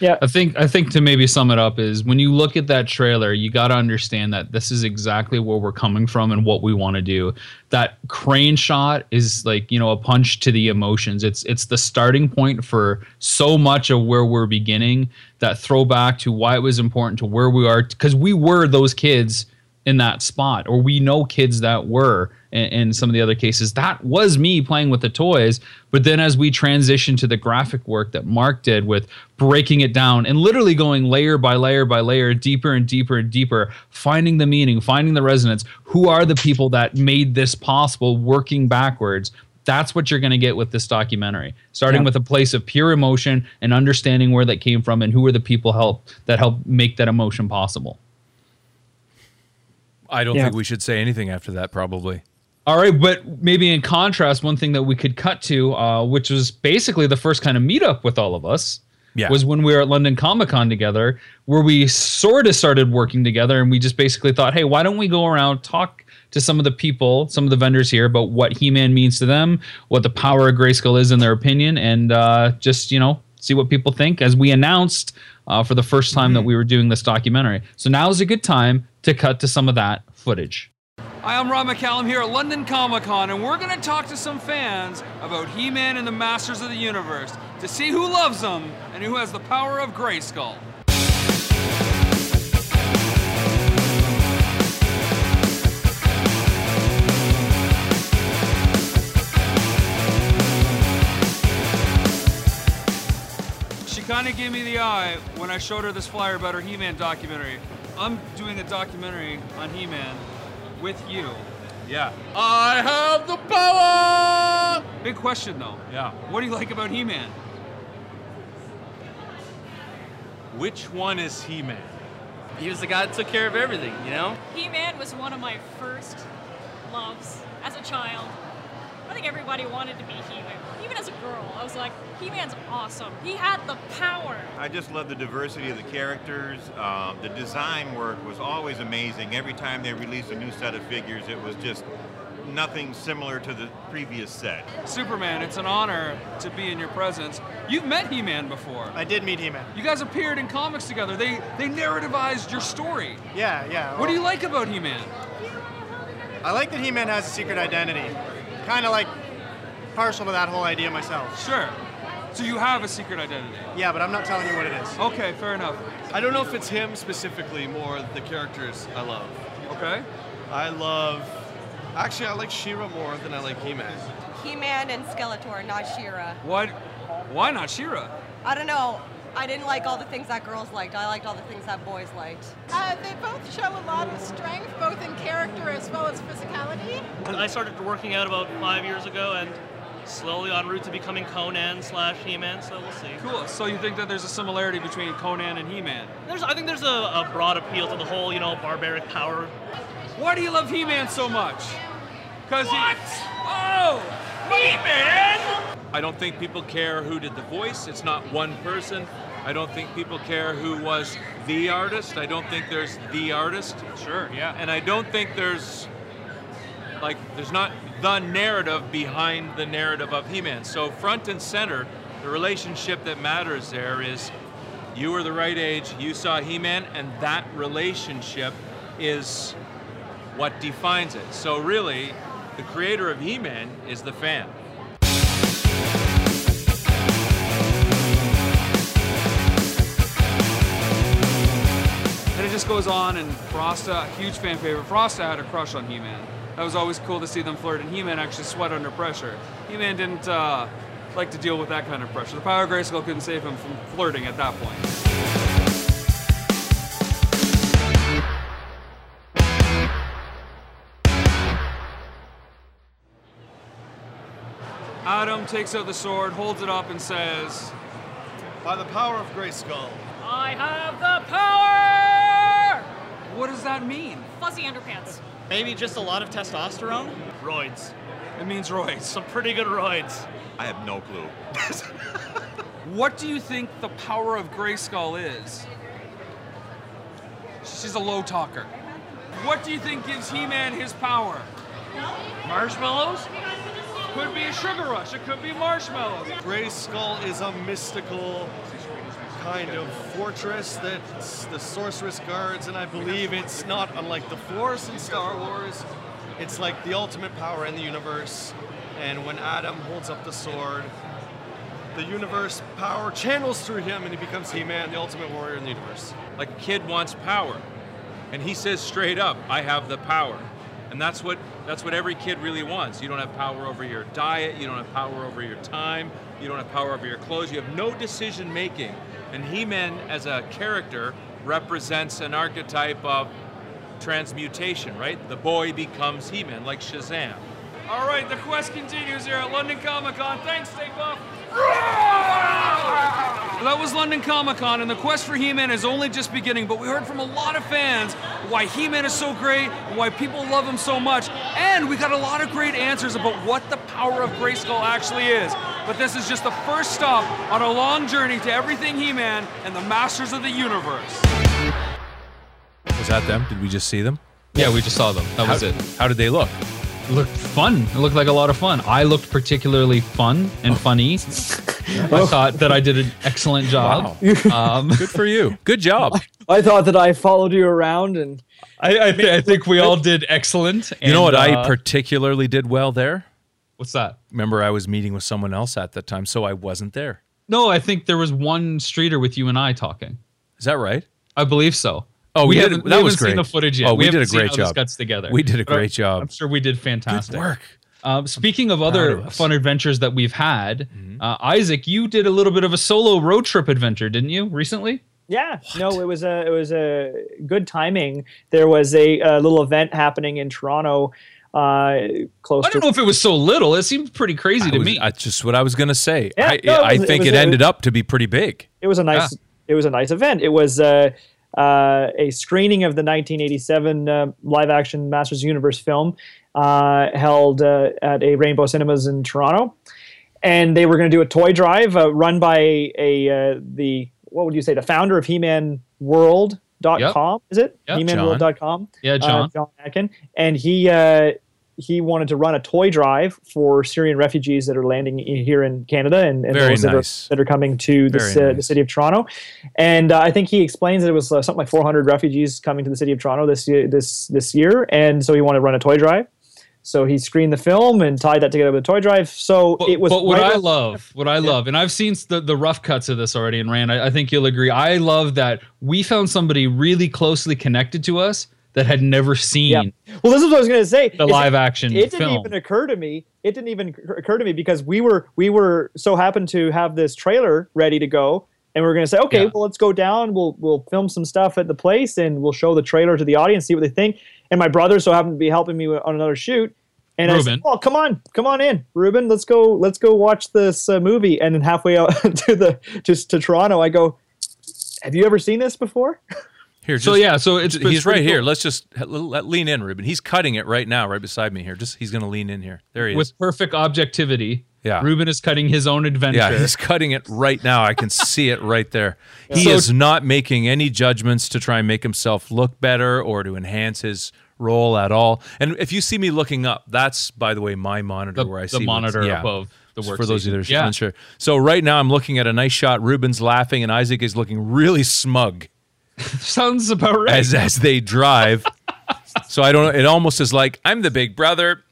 Speaker 3: Yeah.
Speaker 2: I think I think to maybe sum it up is when you look at that trailer, you got to understand that this is exactly where we're coming from and what we want to do. That crane shot is like you know a punch to the emotions. It's it's the starting point for so much of where we're beginning. That throwback to why it was important to where we are because we were those kids in that spot, or we know kids that were in, in some of the other cases. That was me playing with the toys. But then as we transitioned to the graphic work that Mark did with breaking it down and literally going layer by layer by layer, deeper and deeper and deeper, finding the meaning, finding the resonance. Who are the people that made this possible, working backwards? That's what you're going to get with this documentary. Starting
Speaker 3: Yeah.
Speaker 2: with a place of pure emotion and understanding where that came from and who are the people help that help make that emotion possible.
Speaker 1: I don't
Speaker 3: Yeah.
Speaker 1: think we should say anything after that. Probably.
Speaker 2: All right, but maybe in contrast, one thing that we could cut to, uh, which was basically the first kind of meetup with all of us,
Speaker 1: Yeah.
Speaker 2: was when we were at London Comic Con together, where we sort of started working together, and we just basically thought, hey, why don't we go around talk to some of the people, some of the vendors here about what He-Man means to them, what the power of Grayskull is in their opinion, and uh, just you know see what people think. As we announced uh, for the first time that we were doing this documentary, so now is a good time to cut to some of that footage.
Speaker 5: Hi, I'm Rob McCallum here at London Comic Con, and we're going to talk to some fans about He Man and the Masters of the Universe to see who loves them and who has the power of Grayskull. She kind of gave me the eye when I showed her this flyer about her He Man documentary. I'm doing a documentary on He Man with you.
Speaker 1: Yeah. I have the power.
Speaker 5: Big question though.
Speaker 1: Yeah.
Speaker 5: What do you like about He Man?
Speaker 6: Which one is He Man? He was the guy that took care of everything, you know?
Speaker 7: He-Man was one of my first loves as a child. I think everybody wanted to be He-Man. Even as a girl, I was like, He-Man's awesome. He had the power.
Speaker 8: I just love the diversity of the characters. Um, the design work was always amazing. Every time they released a new set of figures, it was just nothing similar to the previous set.
Speaker 5: Superman, it's an honor to be in your presence. You've met He-Man before.
Speaker 9: I did meet He-Man.
Speaker 5: You guys appeared in comics together. They they narrativized your story.
Speaker 9: Yeah, yeah.
Speaker 5: What do you like about He-Man?
Speaker 9: I like that He-Man has a secret identity. Kind of like partial to that whole idea myself.
Speaker 5: Sure. So you have a secret identity.
Speaker 9: Yeah, but I'm not telling you what it is.
Speaker 5: Okay, fair enough.
Speaker 6: I don't know if it's him specifically, more the characters I love.
Speaker 5: Okay.
Speaker 6: I love. Actually, I like She-Ra more than I like He-Man.
Speaker 10: He-Man and Skeletor, not She-Ra.
Speaker 5: Why why not She-Ra?
Speaker 10: I don't know. I didn't like all the things that girls liked. I liked all the things that boys liked.
Speaker 11: Uh, they both show a lot of strength, both in character as well as physicality.
Speaker 12: I started working out about five years ago, and slowly en route to becoming Conan slash He-Man. So we'll see.
Speaker 5: Cool. So you think that there's a similarity between Conan and He-Man?
Speaker 12: There's, I think there's a, a broad appeal to the whole, you know, barbaric power.
Speaker 5: Why do you love He-Man so much? Cause what? oh, He-Man!
Speaker 1: I don't think people care who did the voice. It's not one person. I don't think people care who was the artist. I don't think there's the artist.
Speaker 5: Sure, yeah.
Speaker 1: And I don't think there's like there's not the narrative behind the narrative of He-Man. So front and center, the relationship that matters there is you were the right age, you saw He-Man, and that relationship is what defines it. So really, the creator of He-Man is the fan.
Speaker 5: And it just goes on, and Frosta, huge fan favorite. Frosta had a crush on He-Man. That was always cool to see them flirt, and He-Man actually sweat under pressure. He-Man didn't uh, like to deal with that kind of pressure. The power of Grayskull couldn't save him from flirting at that point. Adam takes out the sword, holds it up, and says,
Speaker 13: By the power of Grayskull.
Speaker 7: I have the power!
Speaker 5: What does that mean?
Speaker 7: Fuzzy underpants.
Speaker 12: Maybe just a lot of testosterone? Roids.
Speaker 5: It means roids.
Speaker 12: Some pretty good roids.
Speaker 8: I have no clue. [laughs]
Speaker 5: What do you think the power of Grayskull is? She's a low talker. What do you think gives He-Man his power? Marshmallows? Could be a sugar rush. It could be marshmallows.
Speaker 13: Grayskull is a mystical kind of fortress that the sorceress guards, and I believe it's not unlike the Force in Star Wars. It's like the ultimate power in the universe. And when Adam holds up the sword, the universe power channels through him and he becomes He-Man, the ultimate warrior in the universe.
Speaker 1: Like a kid wants power. And he says straight up, I have the power. And that's what that's what every kid really wants. You don't have power over your diet, you don't have power over your time, you don't have power over your clothes, you have no decision making. And He-Man as a character represents an archetype of transmutation, right? The boy becomes He-Man, like Shazam.
Speaker 5: All right, the quest continues here at London Comic Con. Thanks, Takeoff. That was London Comic Con, and the quest for He Man is only just beginning. But we heard from a lot of fans why He Man is so great, why people love him so much, and we got a lot of great answers about what the power of Grayskull actually is. But this is just the first stop on a long journey to everything He Man and the Masters of the Universe.
Speaker 1: Was that them? Did we just see them?
Speaker 2: Yeah, we just saw them. That was
Speaker 1: How-
Speaker 2: it.
Speaker 1: How did they look?
Speaker 2: looked fun. It looked like a lot of fun. I looked particularly fun and funny. [laughs] I thought that I did an excellent job. Um, [laughs]
Speaker 1: Good for you. Good job. [laughs]
Speaker 3: I thought that I followed you around and
Speaker 2: I, I, th- I think we all did excellent.
Speaker 1: You know what
Speaker 2: and,
Speaker 1: I
Speaker 2: uh,
Speaker 1: particularly did well there?
Speaker 2: What's that?
Speaker 1: Remember, I was meeting with someone else at that time, so I wasn't there.
Speaker 2: No, I think there was one streeter with you and I talking.
Speaker 1: Is that right?
Speaker 2: I believe so.
Speaker 1: Oh, we did-
Speaker 2: haven't,
Speaker 1: that
Speaker 2: we
Speaker 1: was
Speaker 2: haven't seen the footage yet.
Speaker 1: Oh, we did a
Speaker 2: seen
Speaker 1: great
Speaker 2: how This
Speaker 1: job.
Speaker 2: gets together.
Speaker 1: We did a
Speaker 2: But I'm-
Speaker 1: great job.
Speaker 2: I'm sure we did fantastic.
Speaker 1: Good work.
Speaker 2: Um, speaking of other
Speaker 1: of
Speaker 2: fun adventures that we've had, uh, Isaac, you did a little bit of a solo road trip adventure, didn't you, recently?
Speaker 3: Yeah, no, it was a it was a good timing. There was a, a little event happening in Toronto, uh, close.
Speaker 2: I don't know if it was so little. It seemed pretty crazy to
Speaker 1: was-
Speaker 2: me.
Speaker 1: That's just what I was going to say.
Speaker 3: Yeah,
Speaker 1: I,
Speaker 3: no, it
Speaker 1: I
Speaker 3: was- it
Speaker 1: think
Speaker 3: was
Speaker 1: it,
Speaker 3: a-
Speaker 1: ended up to be pretty big.
Speaker 3: It was a nice. It was a nice event. It was uh, uh, a screening of the 1987 uh, live-action Masters of Universe film uh, held uh, at a Rainbow Cinemas in Toronto, and they were going to do a toy drive uh, run by a uh, the what would you say the founder of He-Man World.com is it
Speaker 2: Yep.
Speaker 3: He-ManWorld.com
Speaker 2: Yeah, John.
Speaker 3: uh, John Atkin and he uh, he wanted to run a toy drive for Syrian refugees that are landing i- here in Canada and, and those that,
Speaker 1: nice.
Speaker 3: are, that are coming to the, the city of Toronto. And uh, I think he explains that it was uh, something like 400 refugees coming to the city of Toronto this year, this this year, and so he wanted to run a toy drive. So he screened the film and tied that together with a toy drive. So it was.
Speaker 2: but what
Speaker 3: right
Speaker 2: I love, what I love, and I've seen the, the rough cuts of this already, and Rand, I, I think you'll agree. I love that we found somebody really closely connected to us that had never seen Yeah.
Speaker 3: Well, this is what I was going to say.
Speaker 2: the live
Speaker 3: it-
Speaker 2: action
Speaker 3: It didn't
Speaker 2: film.
Speaker 3: even occur to me. It didn't even occur- occur to me because we were we were so happened to have this trailer ready to go, and we are going to say, okay,
Speaker 2: Yeah.
Speaker 3: well, let's go down. We'll we'll film some stuff at the place, and we'll show the trailer to the audience, see what they think. And my brother so happened to be helping me on another shoot,
Speaker 14: And I said,
Speaker 2: Reuben.
Speaker 14: "Oh, come on, come on in, Reuben. Let's go. Let's go watch this uh, movie." And then halfway out [laughs] to the just to Toronto, I go, "Have you ever seen this before?" [laughs]
Speaker 1: Here,
Speaker 2: So, yeah, so it's-
Speaker 1: he's
Speaker 2: it's
Speaker 1: right
Speaker 2: pretty
Speaker 1: here. Let's just let, let- lean in, Reuben. He's cutting it right now, right beside me here. Just he's going to lean in here. There he is.
Speaker 2: With perfect objectivity.
Speaker 1: Yeah.
Speaker 2: Reuben is cutting his own adventure.
Speaker 1: Yeah, he's cutting it right now. I can see it right there. [laughs] He
Speaker 2: So-
Speaker 1: is not making any judgments to try and make himself look better or to enhance his role at all. And if you see me looking up, that's by the way my monitor
Speaker 2: The-
Speaker 1: where I
Speaker 2: the
Speaker 1: see the
Speaker 2: monitor above the
Speaker 1: Just for those of you that are.
Speaker 2: Yeah.
Speaker 1: unsure. So right now I'm looking at a nice shot. Reuben's laughing and Isaac is looking really smug [laughs]
Speaker 2: Sounds about right.
Speaker 1: as as they drive. [laughs] so I don't know. It almost is like I'm the big brother.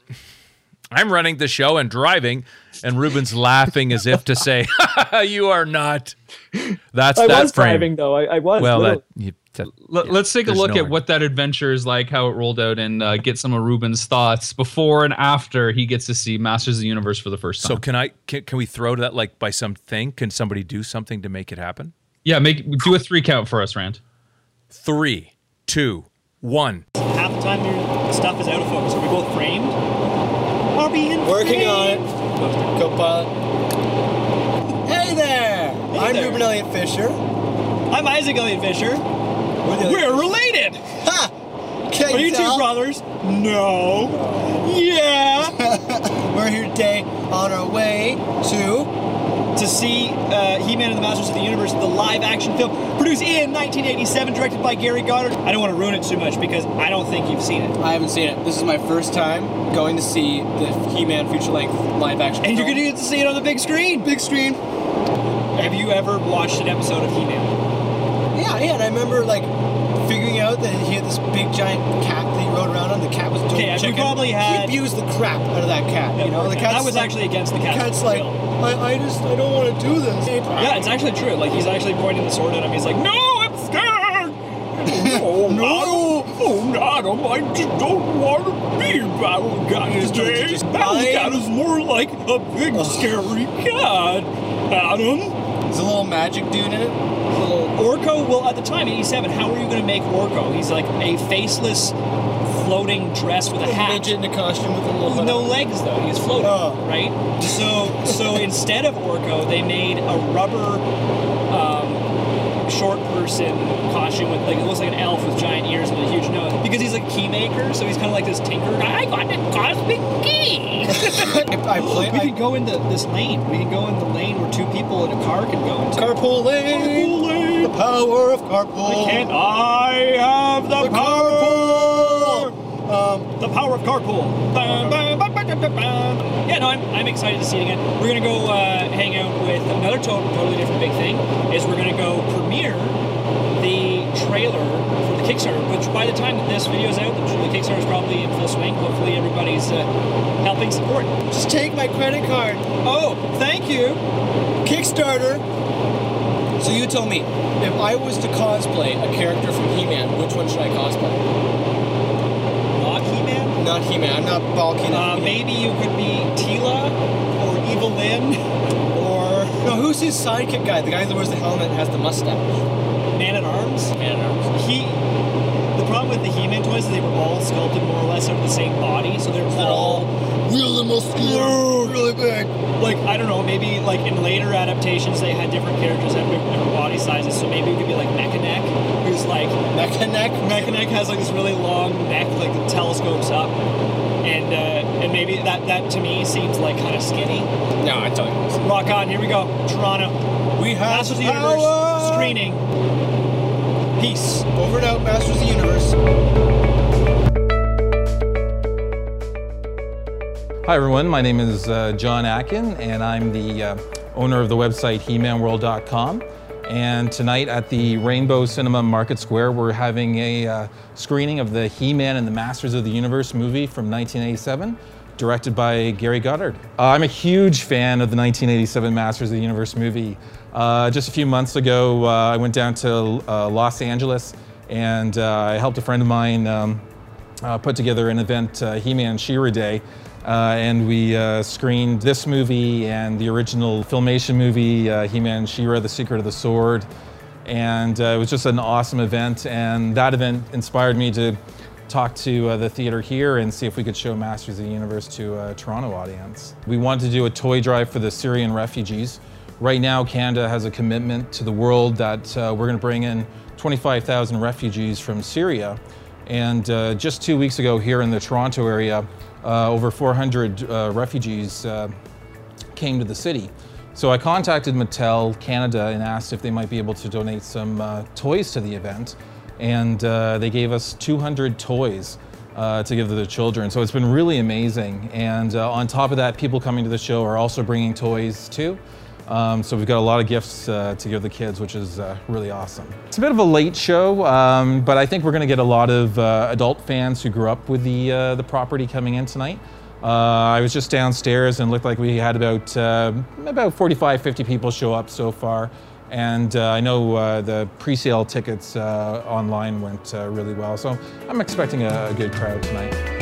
Speaker 1: I'm running the show and driving, and Reuben's laughing as if to say, [laughs] "You are not." That's
Speaker 14: I
Speaker 1: that
Speaker 14: was
Speaker 1: frame.
Speaker 14: driving though. I, I was.
Speaker 1: Well, that, you, that
Speaker 2: Let, us take a look
Speaker 1: no
Speaker 2: at what that adventure is like, how it rolled out, and uh, get some of Reuben's thoughts before and after he gets to see Masters of the Universe for the first time.
Speaker 1: So can I? Can, can we throw to that like by some something? Can somebody do something to make it happen?
Speaker 2: yeah, make do a three count for us, Rand.
Speaker 1: Three, two, one.
Speaker 3: Half the time your stuff is out of focus. Are we both framed? Are we in
Speaker 15: Working on it. Co-pilot. Hey there! I'm
Speaker 3: there.
Speaker 15: Reuben Elliott Fisher.
Speaker 3: I'm Isaac Elliott Fisher.
Speaker 15: the-
Speaker 3: We're related.
Speaker 15: Ha! Can
Speaker 3: Are you
Speaker 15: tell?
Speaker 3: two brothers? No. Yeah. [laughs]
Speaker 15: We're here today on our way to
Speaker 3: to see uh, He-Man and the Masters of the Universe, the live-action film produced in 1987, directed by Gary Goddard. I don't want to ruin it too much because I don't think you've seen it.
Speaker 15: I haven't seen it. This is my first time going to see the He-Man feature-length live-action.
Speaker 3: And you're going to get to see it on the big screen.
Speaker 15: big screen.
Speaker 3: Have you ever watched an episode of He-Man?
Speaker 15: Yeah, yeah. And I remember like figuring out that he had this big giant cat that he rode around on. The cat was doing
Speaker 3: Okay, we
Speaker 15: chicken.
Speaker 3: probably had-
Speaker 15: He abused the crap out of that cat. You know, the cat's
Speaker 3: I was
Speaker 15: like-
Speaker 3: actually against the cat.
Speaker 15: The cat's like, I, I just, I don't want to do this.
Speaker 3: Yeah, it's actually true. Like he's actually pointing the sword at him. He's like, "No, I'm scared. [laughs] Oh no, oh Adam, I just don't want to be Battle Cat today. Battle Cat is more like a big scary cat. Adam,
Speaker 15: There's a little magic dude in it. Little
Speaker 3: Orko. Well, at the time, '87, how are you going to make Orko? He's like a faceless, floating dress with a hat.
Speaker 15: midget in a costume with a little
Speaker 3: With no legs though. He's floating,
Speaker 15: Oh.
Speaker 3: right? So so [laughs] instead of Orko, they made a rubber um, short person costume with like it looks like an elf with giant ears and a huge nose because he's like a key maker, so he's kind of like this tinker guy. I got the cosmic key. [laughs]
Speaker 15: I play.
Speaker 3: we
Speaker 15: I,
Speaker 3: could go into this lane. We can go in the lane where two people in a car can go into.
Speaker 15: carpool lane.
Speaker 3: Carpool lane.
Speaker 15: The power of carpool.
Speaker 3: Can't I have the,
Speaker 15: The
Speaker 3: power? The power of carpool. Bum, bum, bum, bum, bum, bum, bum. Yeah, no, I'm, I'm excited to see it again. We're gonna go uh, hang out with another to- totally different big thing. Is we're gonna go premiere the trailer for the Kickstarter. Which by the time that this video is out, the, the Kickstarter is probably in full swing. Hopefully, everybody's uh, helping support.
Speaker 15: just take my credit card.
Speaker 3: Oh, thank you.
Speaker 15: Kickstarter. So you tell me, if I was to cosplay a character from He-Man, which one should I cosplay?
Speaker 3: Not He-Man.
Speaker 15: Not He-Man. I'm not balking.
Speaker 3: Uh, maybe you could be Teela or Evil Lyn or
Speaker 15: No, who's his sidekick guy? The guy that wears the helmet and has the mustache.
Speaker 3: Man at Arms. Man at Arms. He. The problem with the He-Man toys is they were all sculpted more or less out of the same body, so they're all
Speaker 15: Really muscular, really big.
Speaker 3: like I don't know. Maybe like in later adaptations they had different characters that had different body sizes. So maybe it could be like Mechaneck, who's like
Speaker 15: Mechaneck.
Speaker 3: Mechaneck has like this really long neck, like the telescopes up, and uh, and maybe that that to me seems like kind of skinny.
Speaker 15: No, I tell you.
Speaker 3: Rock on, here we go, Toronto.
Speaker 15: We have
Speaker 3: Masters of the Universe screening. Peace.
Speaker 15: Over and out, Masters of the Universe.
Speaker 16: Hi everyone, my name is uh, John Atkin and I'm the uh, owner of the website HeManWorld.com. And tonight at the Rainbow Cinema Market Square, we're having a uh, screening of the He-Man and the Masters of the Universe movie from 1987, directed by Gary Goddard. Uh, I'm a huge fan of the 1987 Masters of the Universe movie. Uh, just a few months ago, uh, I went down to Los Angeles and I helped a friend of mine um, put together an event, He-Man She-Ra Day, uh, and we uh, screened this movie and the original filmation movie, uh, He-Man She-Ra: The Secret of the Sword, and uh, it was just an awesome event. And that event inspired me to talk to uh, the theater here and see if we could show Masters of the Universe to a Toronto audience. We wanted to do a toy drive for the Syrian refugees. Right now, Canada has a commitment to the world that uh, we're going to bring in 25,000 refugees from Syria. And uh, just two weeks ago, here in the Toronto area, uh, over 400 uh, refugees uh, came to the city. So I contacted Mattel Canada and asked if they might be able to donate some uh, toys to the event. And uh, they gave us 200 toys to give to the children. So it's been really amazing. And on top of that, people coming to the show are also bringing toys too. Um, so we've got a lot of gifts uh, to give the kids, which is uh, really awesome. It's a bit of a late show, um, but I think we're going to get a lot of uh, adult fans who grew up with the uh, the property coming in tonight. Uh, I was just downstairs and looked like we had about uh, about 45, 50 people show up so far. And I know the pre-sale tickets online went really well, so I'm expecting a, a good crowd tonight.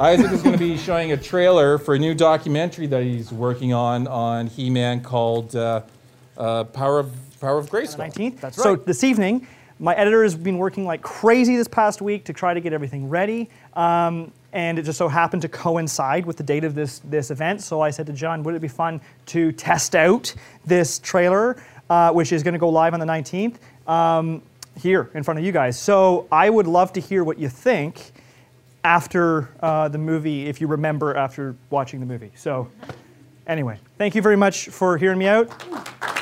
Speaker 16: Isaac is going to be showing a trailer for a new documentary that he's working on on He-Man called uh, uh, Power of Power of Grayskull.
Speaker 3: 19th. That's right. So this evening, my editor has been working like crazy this past week to try to get everything ready. Um, and it just so happened to coincide with the date of this, this event. So I said to John, would it be fun to test out this trailer, uh, which is going to go live on the 19th, um, here in front of you guys. So I would love to hear what you think after uh, the movie, if you remember after watching the movie. So anyway, thank you very much for hearing me out,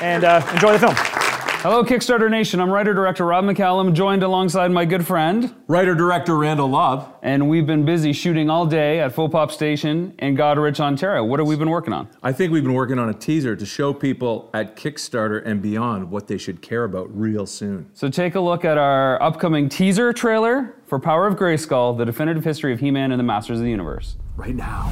Speaker 3: and uh, enjoy the film.
Speaker 2: Hello, Kickstarter Nation. I'm writer director Rob McCallum, joined alongside my good friend,
Speaker 1: writer director Randall Lobb.
Speaker 2: And we've been busy shooting all day at Faux Pop Station in Goderich, Ontario. What have we been working on?
Speaker 1: I think we've been working on a teaser to show people at Kickstarter and beyond what they should care about real soon.
Speaker 2: So take a look at our upcoming teaser trailer for Power of Grayskull, the definitive history of He Man and the Masters of the Universe.
Speaker 1: Right now.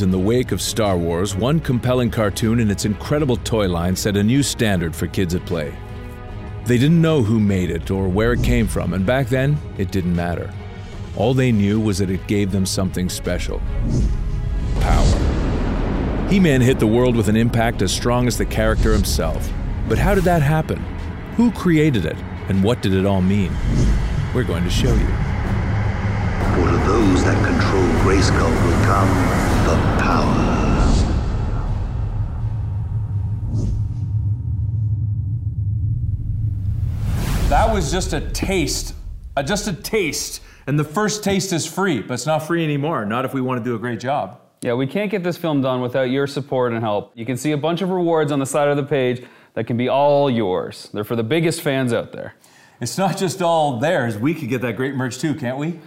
Speaker 1: Early 80s, in the wake of Star Wars, one compelling cartoon and its incredible toy line set a new standard for kids at play. They didn't know who made it or where it came from, and back then, it didn't matter. All they knew was that it gave them something special power. He Man hit the world with an impact as strong as the character himself. But how did that happen? Who created it? And what did it all mean? We're going to show you.
Speaker 17: For to those that control Grayskull will come power.
Speaker 1: That was just a taste, uh, just a taste. And the first taste is free, but it's not free anymore. Not if we want to do a great job.
Speaker 2: Yeah, we can't get this film done without your support and help. You can see a bunch of rewards on the side of the page that can be all yours. They're for the biggest fans out there.
Speaker 1: It's not just all theirs. We could get that great merch too, can't we?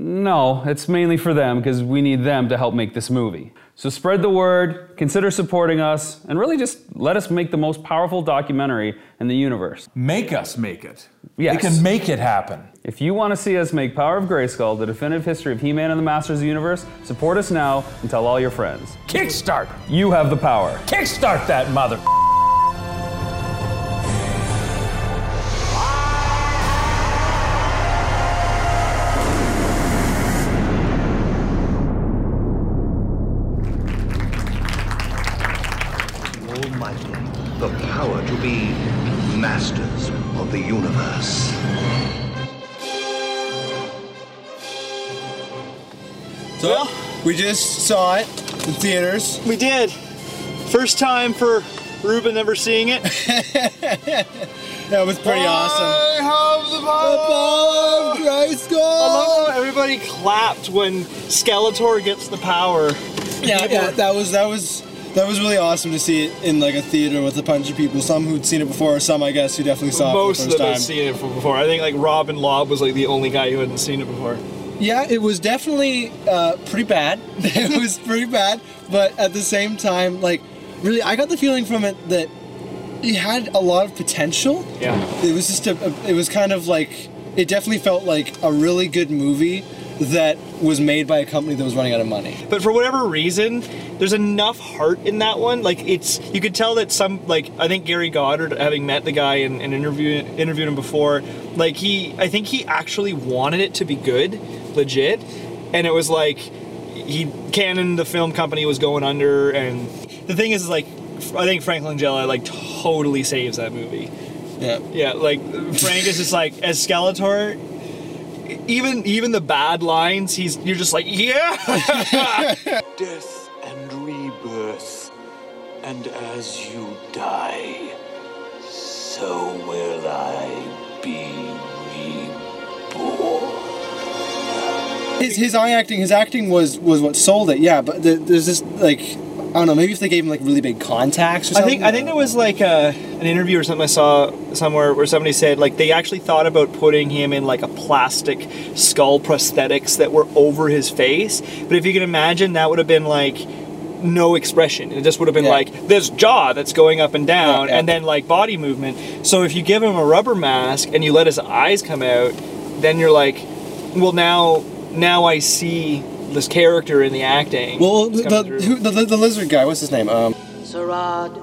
Speaker 2: No, it's mainly for them because we need them to help make this movie. So spread the word, consider supporting us, and really just let us make the most powerful documentary in the universe.
Speaker 1: Make us make it.
Speaker 2: Yes.
Speaker 1: We can make it happen.
Speaker 2: If you want to see us make Power of Grayskull, the definitive history of He-Man and the Masters of the Universe, support us now and tell all your friends.
Speaker 1: Kickstart!
Speaker 2: You have the power.
Speaker 1: Kickstart that mother.
Speaker 15: We just saw it in theaters.
Speaker 3: We did. First time for Reuben ever seeing it. [laughs]
Speaker 15: that was pretty awesome.
Speaker 3: I have the power,
Speaker 15: of Grayskull.
Speaker 3: I love how everybody clapped when Skeletor gets the power.
Speaker 15: Yeah, yeah, that was that was that was really awesome to see it in like a theater with a bunch of people. Some who'd seen it before, some I guess who definitely saw
Speaker 3: Most
Speaker 15: it
Speaker 3: of
Speaker 15: for the
Speaker 3: them had seen it before. I think like Robin Lobb was like the only guy who hadn't seen it before.
Speaker 15: Yeah, it was definitely uh, pretty bad. [laughs] it was pretty bad, but at the same time, like, really, I got the feeling from it that it had a lot of potential.
Speaker 3: Yeah.
Speaker 15: It was just a, a- it was kind of like, it definitely felt like a really good movie that was made by a company that was running out of money.
Speaker 18: But for whatever reason, there's enough heart in that one. Like it's, you could tell that some, like I think Gary Goddard, having met the guy and, and interviewed interviewed him before, like he, I think he actually wanted it to be good, legit, and it was like he Canon, the film company, was going under, and the thing is, like I think Frank Langella like totally saves that movie.
Speaker 15: Yeah,
Speaker 18: yeah, like Frank is just like as Skeletor. Even even the bad lines, he's you're just like yeah. [laughs]
Speaker 19: Death and rebirth, and as you die, so will I be
Speaker 15: His, his eye acting, his acting was was what sold it. Yeah, but the, there's this like, I don't know. Maybe if they gave him like really big contacts or
Speaker 18: I
Speaker 15: something.
Speaker 18: think I think there was like a, an interview or something I saw somewhere where somebody said like they actually thought about putting him in like a plastic skull prosthetics that were over his face. But if you can imagine, that would have been like no expression. It just would have been like this jaw that's going up and down,
Speaker 15: Yeah, yeah.
Speaker 18: and then like body movement. So if you give him a rubber mask and you let his eyes come out, then you're like, well now now I see this character in the acting.
Speaker 15: Well, the the, who, the the the lizard guy. What's his name? Um,
Speaker 19: Saurod,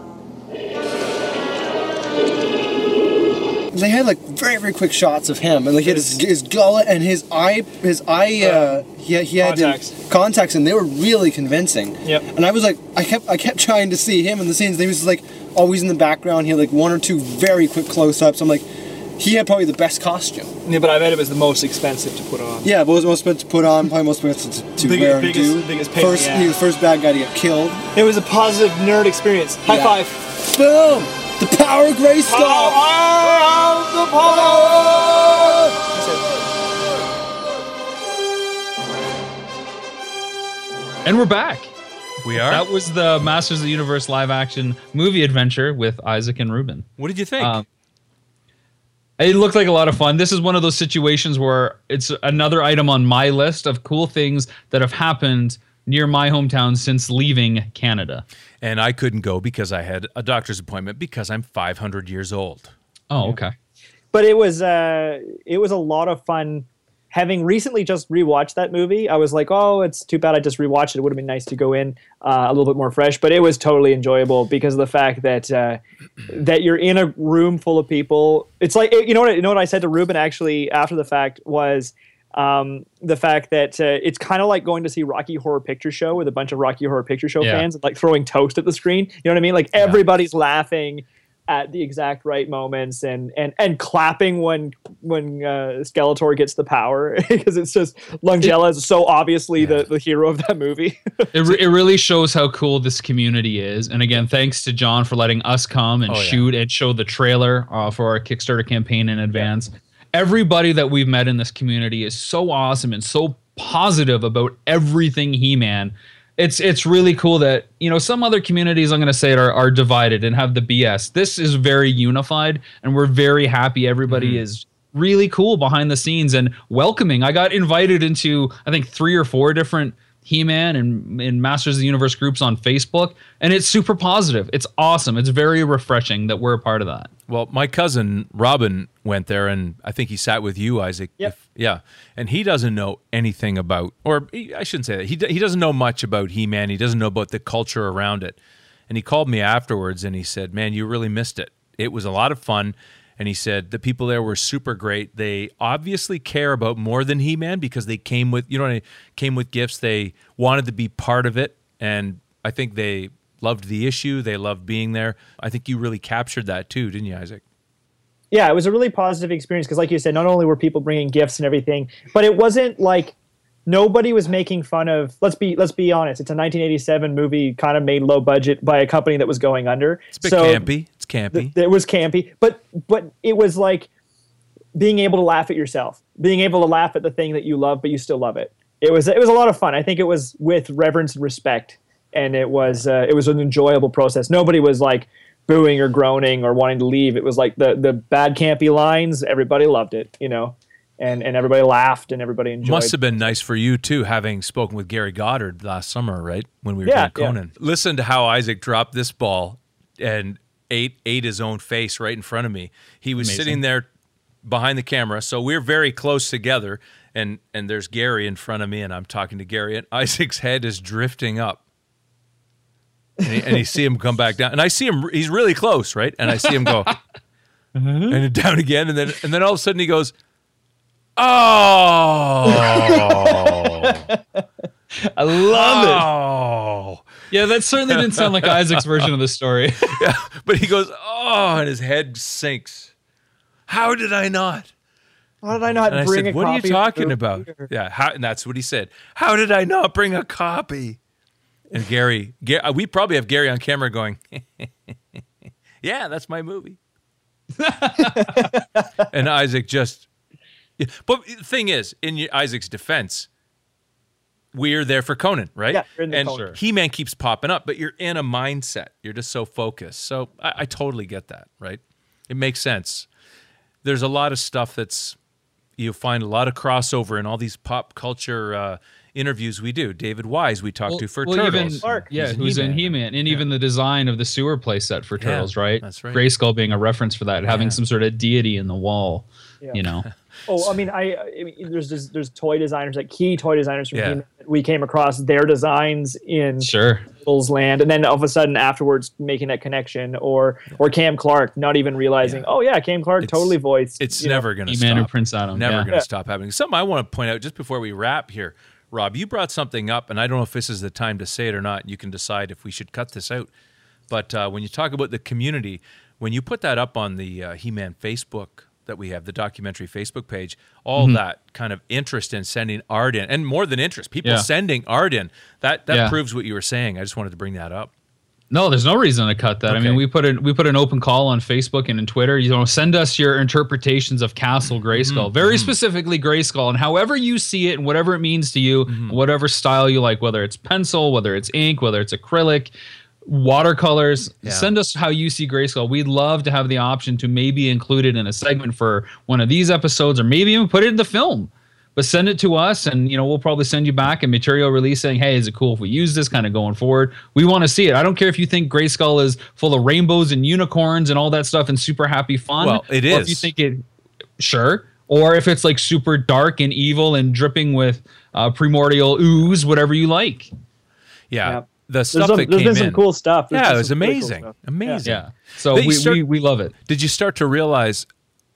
Speaker 15: they had like very very quick shots of him, and like he had his, his gullet and his eye, his eye. Uh, he he had the
Speaker 18: contacts.
Speaker 15: contacts, and they were really convincing.
Speaker 18: Yep.
Speaker 15: And I was like, I kept I kept [laughs] trying to see him in the scenes. and He was like always in the background. He had like one or two very quick close ups. I'm like, he had probably the best costume.
Speaker 18: Yeah, but I bet it was the most expensive to put on.
Speaker 15: Yeah, but was most expensive to put on, probably most expensive to, to
Speaker 18: Big-
Speaker 15: wear and
Speaker 18: biggest-
Speaker 15: do.
Speaker 18: biggest pain in the
Speaker 15: first, he was the first bad guy to get killed.
Speaker 18: It was a positive nerd experience. High
Speaker 15: Yeah.
Speaker 18: five.
Speaker 15: Boom! The power of Grayskull!
Speaker 2: And we're back.
Speaker 1: We are?
Speaker 2: That was the Masters of the Universe live action movie adventure with Isaac and Reuben.
Speaker 1: What did you think?
Speaker 2: Um, it looked like a lot of fun. This is one of those situations where it's another item on my list of cool things that have happened near my hometown since leaving Canada.
Speaker 1: and I couldn't go because I had a doctor's appointment because I'm 500 years old.
Speaker 2: Oh, okay.
Speaker 3: but it was uh, it was a lot of fun. Having recently just rewatched that movie, I was like, "Oh, it's too bad I just rewatched it. It would have been nice to go in uh, a little bit more fresh." But it was totally enjoyable because of the fact that uh, that you're in a room full of people. It's like you know what you know what I said to Reuben actually after the fact was um, the fact that uh, it's kind of like going to see Rocky Horror Picture Show with a bunch of Rocky Horror Picture Show
Speaker 2: Yeah.
Speaker 3: fans and like throwing toast at the screen. You know what I mean? Like everybody's laughing at the exact right moments and and and clapping when when uh, Skeletor gets the power [laughs] because it's just Langella is so obviously the, the hero of that movie. [laughs]
Speaker 2: it, re- it really shows how cool this community is. And again, thanks to John for letting us come and
Speaker 1: Oh, yeah.
Speaker 2: shoot and show the trailer uh, for our Kickstarter campaign in advance. Everybody that we've met in this community is so awesome and so positive about everything He-Man. It's it's really cool that you know some other communities I'm going to say it are are divided and have the BS. This is very unified, and we're very happy. Everybody mm-hmm. is really cool behind the scenes and welcoming. I got invited into I think three or four different He-Man and, and Masters of the Universe groups on Facebook, and it's super positive. It's awesome. It's very refreshing that we're a part of that.
Speaker 1: Well, my cousin Robin went there, and I think he sat with you, Isaac.
Speaker 3: Yep.
Speaker 1: yeah, and he doesn't know anything about, or he- I shouldn't say that. He he doesn't know much about He Man. He doesn't know about the culture around it. And he called me afterwards, and he said, "Man, you really missed it. It was a lot of fun." And he said the people there were super great. They obviously care about more than He Man because they came with you know they came with gifts. They wanted to be part of it, and I think they loved the issue. They loved being there. I think you really captured that too, didn't you, Isaac?
Speaker 3: yeah, it was a really positive experience because, like you said, not only were people bringing gifts and everything, but it wasn't like nobody was making fun of. Let's be let's be honest. It's a 1987 movie, kind of made low budget by a company that was going under.
Speaker 1: It's a bit campy. Campy.
Speaker 3: Th- it was campy, but but it was like being able to laugh at yourself, being able to laugh at the thing that you love, but you still love it. It was it was a lot of fun. I think it was with reverence and respect, and it was uh, it was an enjoyable process. Nobody was like booing or groaning or wanting to leave. It was like the the bad campy lines. Everybody loved it, you know, and and everybody laughed and everybody enjoyed.
Speaker 1: Must have been nice for you too, having spoken with Gary Goddard last summer, right? When we were
Speaker 3: Yeah,
Speaker 1: doing Conan. Listen to how Isaac dropped this ball and ate ate his own face right in front of me. He was
Speaker 2: Amazing.
Speaker 1: sitting there behind the camera, so we're very close together. And and there's Gary in front of me, and I'm talking to Gary, and [laughs] Isaac's head is drifting up. And, he, and you see him come back down, and I see him. He's really close, right? And I see him go, [laughs] [laughs] and down again, and then and then all of a sudden he goes, "Oh,
Speaker 2: I love it.
Speaker 1: Oh.
Speaker 2: Yeah, that certainly didn't sound like Isaac's version of the story. [laughs]
Speaker 1: yeah, but he goes, oh, and his head sinks. How did I not?
Speaker 3: How did I not
Speaker 1: And I said,
Speaker 3: a
Speaker 1: "What are you talking
Speaker 3: the-
Speaker 1: about?" Yeah, how, and that's what he said. How did I not bring a copy? And Gary, Ga- uh, we probably have Gary on camera going, [laughs] "Yeah, that's my movie." [laughs] and Isaac just, yeah. but the thing is, in Isaac's defense, we're there for Conan, right?
Speaker 3: Yeah, in the
Speaker 1: and
Speaker 3: Conan.
Speaker 1: He Man keeps popping up, but you're in a mindset. You're just so focused. So I, I totally get that, right? It makes sense. There's a lot of stuff that's you find a lot of crossover in all these pop culture uh, interviews we do. David Wise, we talked to for
Speaker 2: well,
Speaker 1: Turtles.
Speaker 2: Even, yeah,
Speaker 1: He's
Speaker 2: who's in
Speaker 1: He-Man.
Speaker 2: He-Man, and even the design of the sewer playset for
Speaker 1: Yeah,
Speaker 2: Turtles, right?
Speaker 1: that's right.
Speaker 2: Grayskull being a reference for that, having
Speaker 1: Yeah.
Speaker 2: some sort of deity in the wall.
Speaker 3: Yeah.
Speaker 2: You know, [laughs]
Speaker 3: Oh, I mean, I, I mean, there's just, there's toy designers, like key toy designers from
Speaker 2: Yeah.
Speaker 3: He-Man that we came across their designs in
Speaker 2: Sure.
Speaker 3: Turtles Land, and then all of a sudden afterwards making that connection, or or Cam Clarke not even realizing, oh yeah, Cam Clarke totally voiced.
Speaker 1: It's
Speaker 3: you know,
Speaker 1: never going to
Speaker 2: He-Man
Speaker 1: stop.
Speaker 2: and Prince Adam,
Speaker 1: Never
Speaker 2: yeah.
Speaker 1: going to stop happening. Something I want to point out just before we wrap here, Rob. You brought something up, and I don't know if this is the time to say it or not. You can decide if we should cut this out. But uh, when you talk about the community, when you put that up on the uh, He-Man Facebook that we have, the documentary Facebook page, all
Speaker 2: Mhm.
Speaker 1: that kind of interest in sending art in, and more than interest, people
Speaker 2: Yeah.
Speaker 1: sending art in. That that
Speaker 2: Yeah.
Speaker 1: proves what you were saying. I just wanted to bring that up.
Speaker 2: No, there's no reason to cut that. I mean, we put an we put an open call on Facebook and in Twitter. You know, send us your interpretations of Castle Grayskull,
Speaker 1: Mhm,
Speaker 2: very specifically Grayskull, and however you see it and whatever it means to you,
Speaker 1: Mm-hmm.
Speaker 2: whatever style you like, whether it's pencil, whether it's ink, whether it's acrylic, watercolors.
Speaker 1: Yeah.
Speaker 2: Send us how you see Grayskull. We'd love to have the option to maybe include it in a segment for one of these episodes, or maybe even put it in the film but send it to us and you know we'll probably send you back a material release saying hey is it cool if we use this kind of going forward we want to see it i don't care if you think grayskull is full of rainbows and unicorns and all that stuff and super happy fun
Speaker 1: Well, it
Speaker 2: or if you think it sure or if it's like super dark and evil and dripping with uh, primordial ooze whatever you like
Speaker 1: Yeah. The
Speaker 3: There's
Speaker 1: stuff
Speaker 3: some-
Speaker 1: that
Speaker 3: there's
Speaker 1: came
Speaker 3: been some cool stuff. There's
Speaker 1: yeah, it was
Speaker 3: some really cool
Speaker 1: amazing.
Speaker 3: stuff.
Speaker 1: amazing.
Speaker 2: Yeah. So
Speaker 1: Did you
Speaker 2: we- we- we love it.
Speaker 1: Did you start to realize,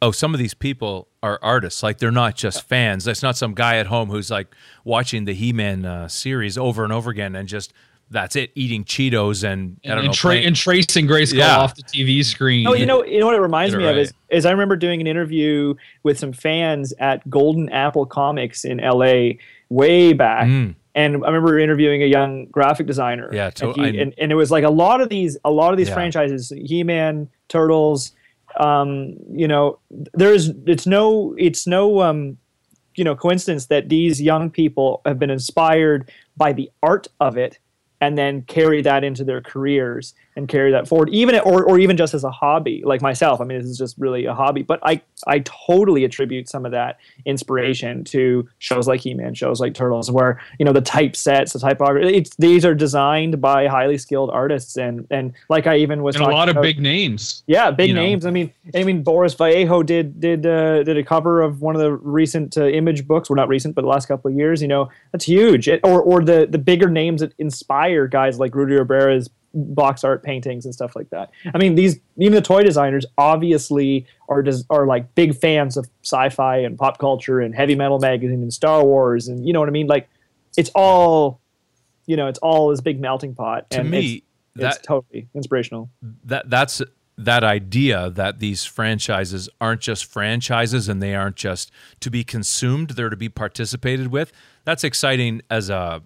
Speaker 1: oh, some of these people are artists? Like they're not just fans. That's not some guy at home who's like watching the He-Man uh, series over and over again and just that's it, eating Cheetos and, I
Speaker 2: and,
Speaker 1: don't
Speaker 2: and
Speaker 1: know,
Speaker 2: tra- and tracing Grace
Speaker 1: Yeah.
Speaker 2: off the tv screen
Speaker 3: Oh, you know, you know what it reminds
Speaker 2: Get it
Speaker 3: me of is, is I remember doing an interview with some fans at Golden Apple Comics in LA way back.
Speaker 1: Mm.
Speaker 3: And I remember interviewing a young graphic designer.
Speaker 1: Yeah,
Speaker 3: and, he- and, and it was like a lot of these, a lot of these
Speaker 1: Yeah.
Speaker 3: franchises, He-Man, Turtles. Um, you know, there's it's no, it's no, um, you know, coincidence that these young people have been inspired by the art of it and then carry that into their careers and carry that forward even or, or even just as a hobby like myself i mean this is just really a hobby but i i totally attribute some of that inspiration to shows like he-man shows like turtles where you know the type sets the typography it's, these are designed by highly skilled artists and and like i even was
Speaker 2: and a lot of
Speaker 3: about-
Speaker 2: big names
Speaker 3: yeah, big
Speaker 2: you know.
Speaker 3: names. I mean, I mean, Boris Vallejo did did uh, did a cover of one of the recent uh, Image books. Well, not recent, but the last couple of years. You know, that's huge. It, or or the the bigger names that inspire guys like Rudy Ribera's box art paintings and stuff like that. I mean, these even the toy designers obviously are des- are like big fans of sci-fi and pop culture and heavy metal magazine and Star Wars and you know what I mean. Like, it's all, you know, it's all this big melting pot.
Speaker 1: To
Speaker 3: and
Speaker 1: me,
Speaker 3: it's, it's totally inspirational.
Speaker 1: that that's that idea that these franchises aren't just franchises and they aren't just to be consumed they're to be participated with that's exciting as a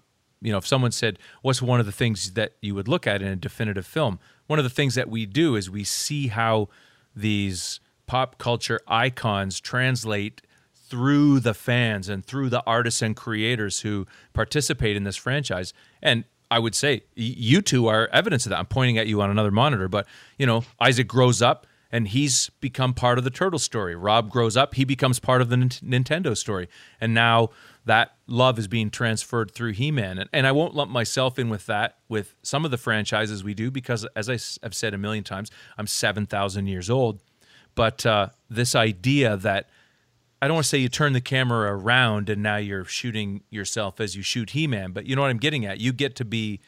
Speaker 1: you know if someone said what's one of the things that you would look at in a definitive film one of the things that we do is we see how these pop culture icons translate through the fans and through the artists and creators who participate in this franchise. And I would say you two are evidence of that. I'm pointing at you on another monitor, but you know, Isaac grows up and he's become part of the turtle story. Rob grows up, he becomes part of the Nin- Nintendo story, and now that love is being transferred through He-Man. And, and I won't lump myself in with that with some of the franchises we do because, as I, have said a million times, I'm seven thousand years old. But uh, this idea that I don't want to say you turn the camera around and now you're shooting yourself as you shoot He-Man, but you know what I'm getting at. You get to be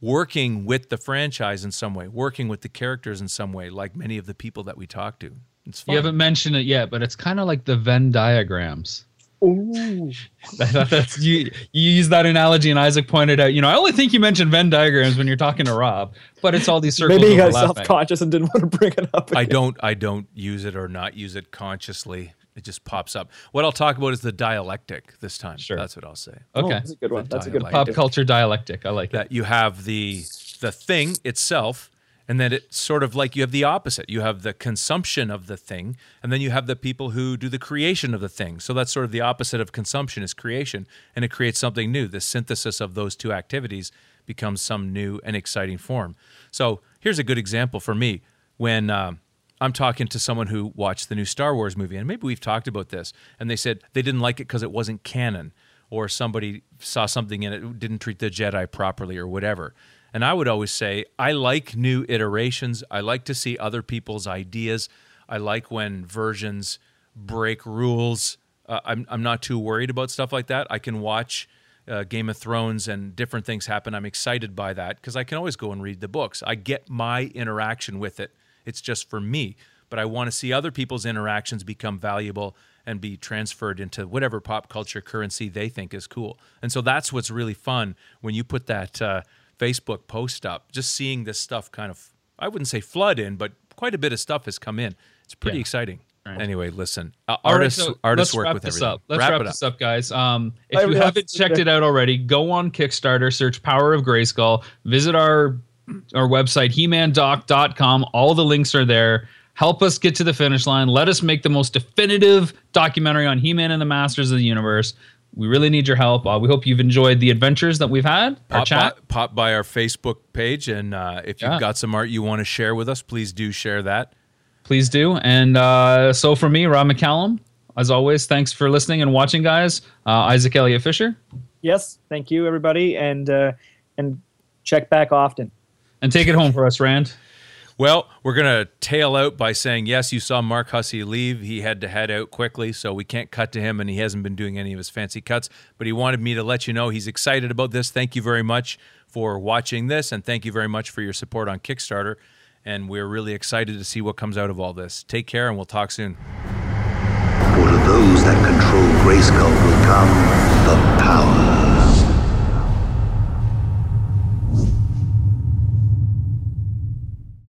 Speaker 1: working with the franchise in some way, working with the characters in some way, like many of the people that we talk to. It's fun.
Speaker 2: You haven't mentioned it yet, but it's kind of like the Venn diagrams.
Speaker 3: Ooh.
Speaker 2: That's you. You use that analogy, and Isaac pointed out. You know, I only think you mentioned Venn diagrams when you're talking to Rob, but it's all these circles.
Speaker 3: Maybe he got self-conscious and didn't want to bring it up.
Speaker 1: I don't I don't use it or not use it consciously. It just pops up. What I'll talk about is the dialectic this time. Sure. That's what I'll say.
Speaker 2: Okay. Oh, that's a good one. That's a good pop culture dialectic. I like it.
Speaker 1: that you have the the thing itself and then it's sort of like you have the opposite. You have the consumption of the thing and then you have the people who do the creation of the thing. So that's sort of the opposite of consumption is creation and it creates something new. The synthesis of those two activities becomes some new and exciting form. So here's a good example for me when um, I'm talking to someone who watched the new Star Wars movie, and maybe we've talked about this, and they said they didn't like it because it wasn't canon, or somebody saw something in it didn't treat the Jedi properly, or whatever. And I would always say, I like new iterations. I like to see other people's ideas. I like when versions break rules. Uh, I'm, I'm not too worried about stuff like that. I can watch uh, Game of Thrones and different things happen. I'm excited by that because I can always go and read the books. I get my interaction with it. It's just for me. But I want to see other people's interactions become valuable and be transferred into whatever pop culture currency they think is cool. And so that's what's really fun when you put that uh, Facebook post up, just seeing this stuff kind of, I wouldn't say flood in, but quite a bit of stuff has come in. It's pretty
Speaker 2: Yeah.
Speaker 1: exciting. Anyway, listen, uh,
Speaker 2: All right,
Speaker 1: artists
Speaker 2: so
Speaker 1: artists work with
Speaker 2: this
Speaker 1: everything.
Speaker 2: Up. Let's
Speaker 1: wrap,
Speaker 2: wrap,
Speaker 1: it up.
Speaker 2: this up, guys. Um, if
Speaker 3: I
Speaker 2: you haven't checked it out already, go on Kickstarter, search Power of Grayskull, visit our our website, hemandoc.com. All the links are there. Help us get to the finish line. Let us make the most definitive documentary on He-Man and the Masters of the Universe. We really need your help. Uh, we hope you've enjoyed the adventures that we've had. Our
Speaker 1: pop
Speaker 2: chat.
Speaker 1: By, pop by our Facebook page, and uh, if you've
Speaker 2: Yeah.
Speaker 1: got some art you want to share with us, please do share that.
Speaker 2: please do. And uh, so for me, Rob McCallum, as always, thanks for listening and watching, guys. Uh, Isaac Elliott Fisher.
Speaker 3: Yes, thank you, everybody, and uh, and check back often.
Speaker 2: And take it home for us, Rand.
Speaker 1: Well, we're going to tail out by saying, yes, you saw Mark Hussey leave. He had to head out quickly, so we can't cut to him, and he hasn't been doing any of his fancy cuts. But he wanted me to let you know he's excited about this. Thank you very much for watching this, and thank you very much for your support on Kickstarter. And we're really excited to see what comes out of all this. Take care, and we'll talk soon.
Speaker 17: For to those that control Grayskull will come the power.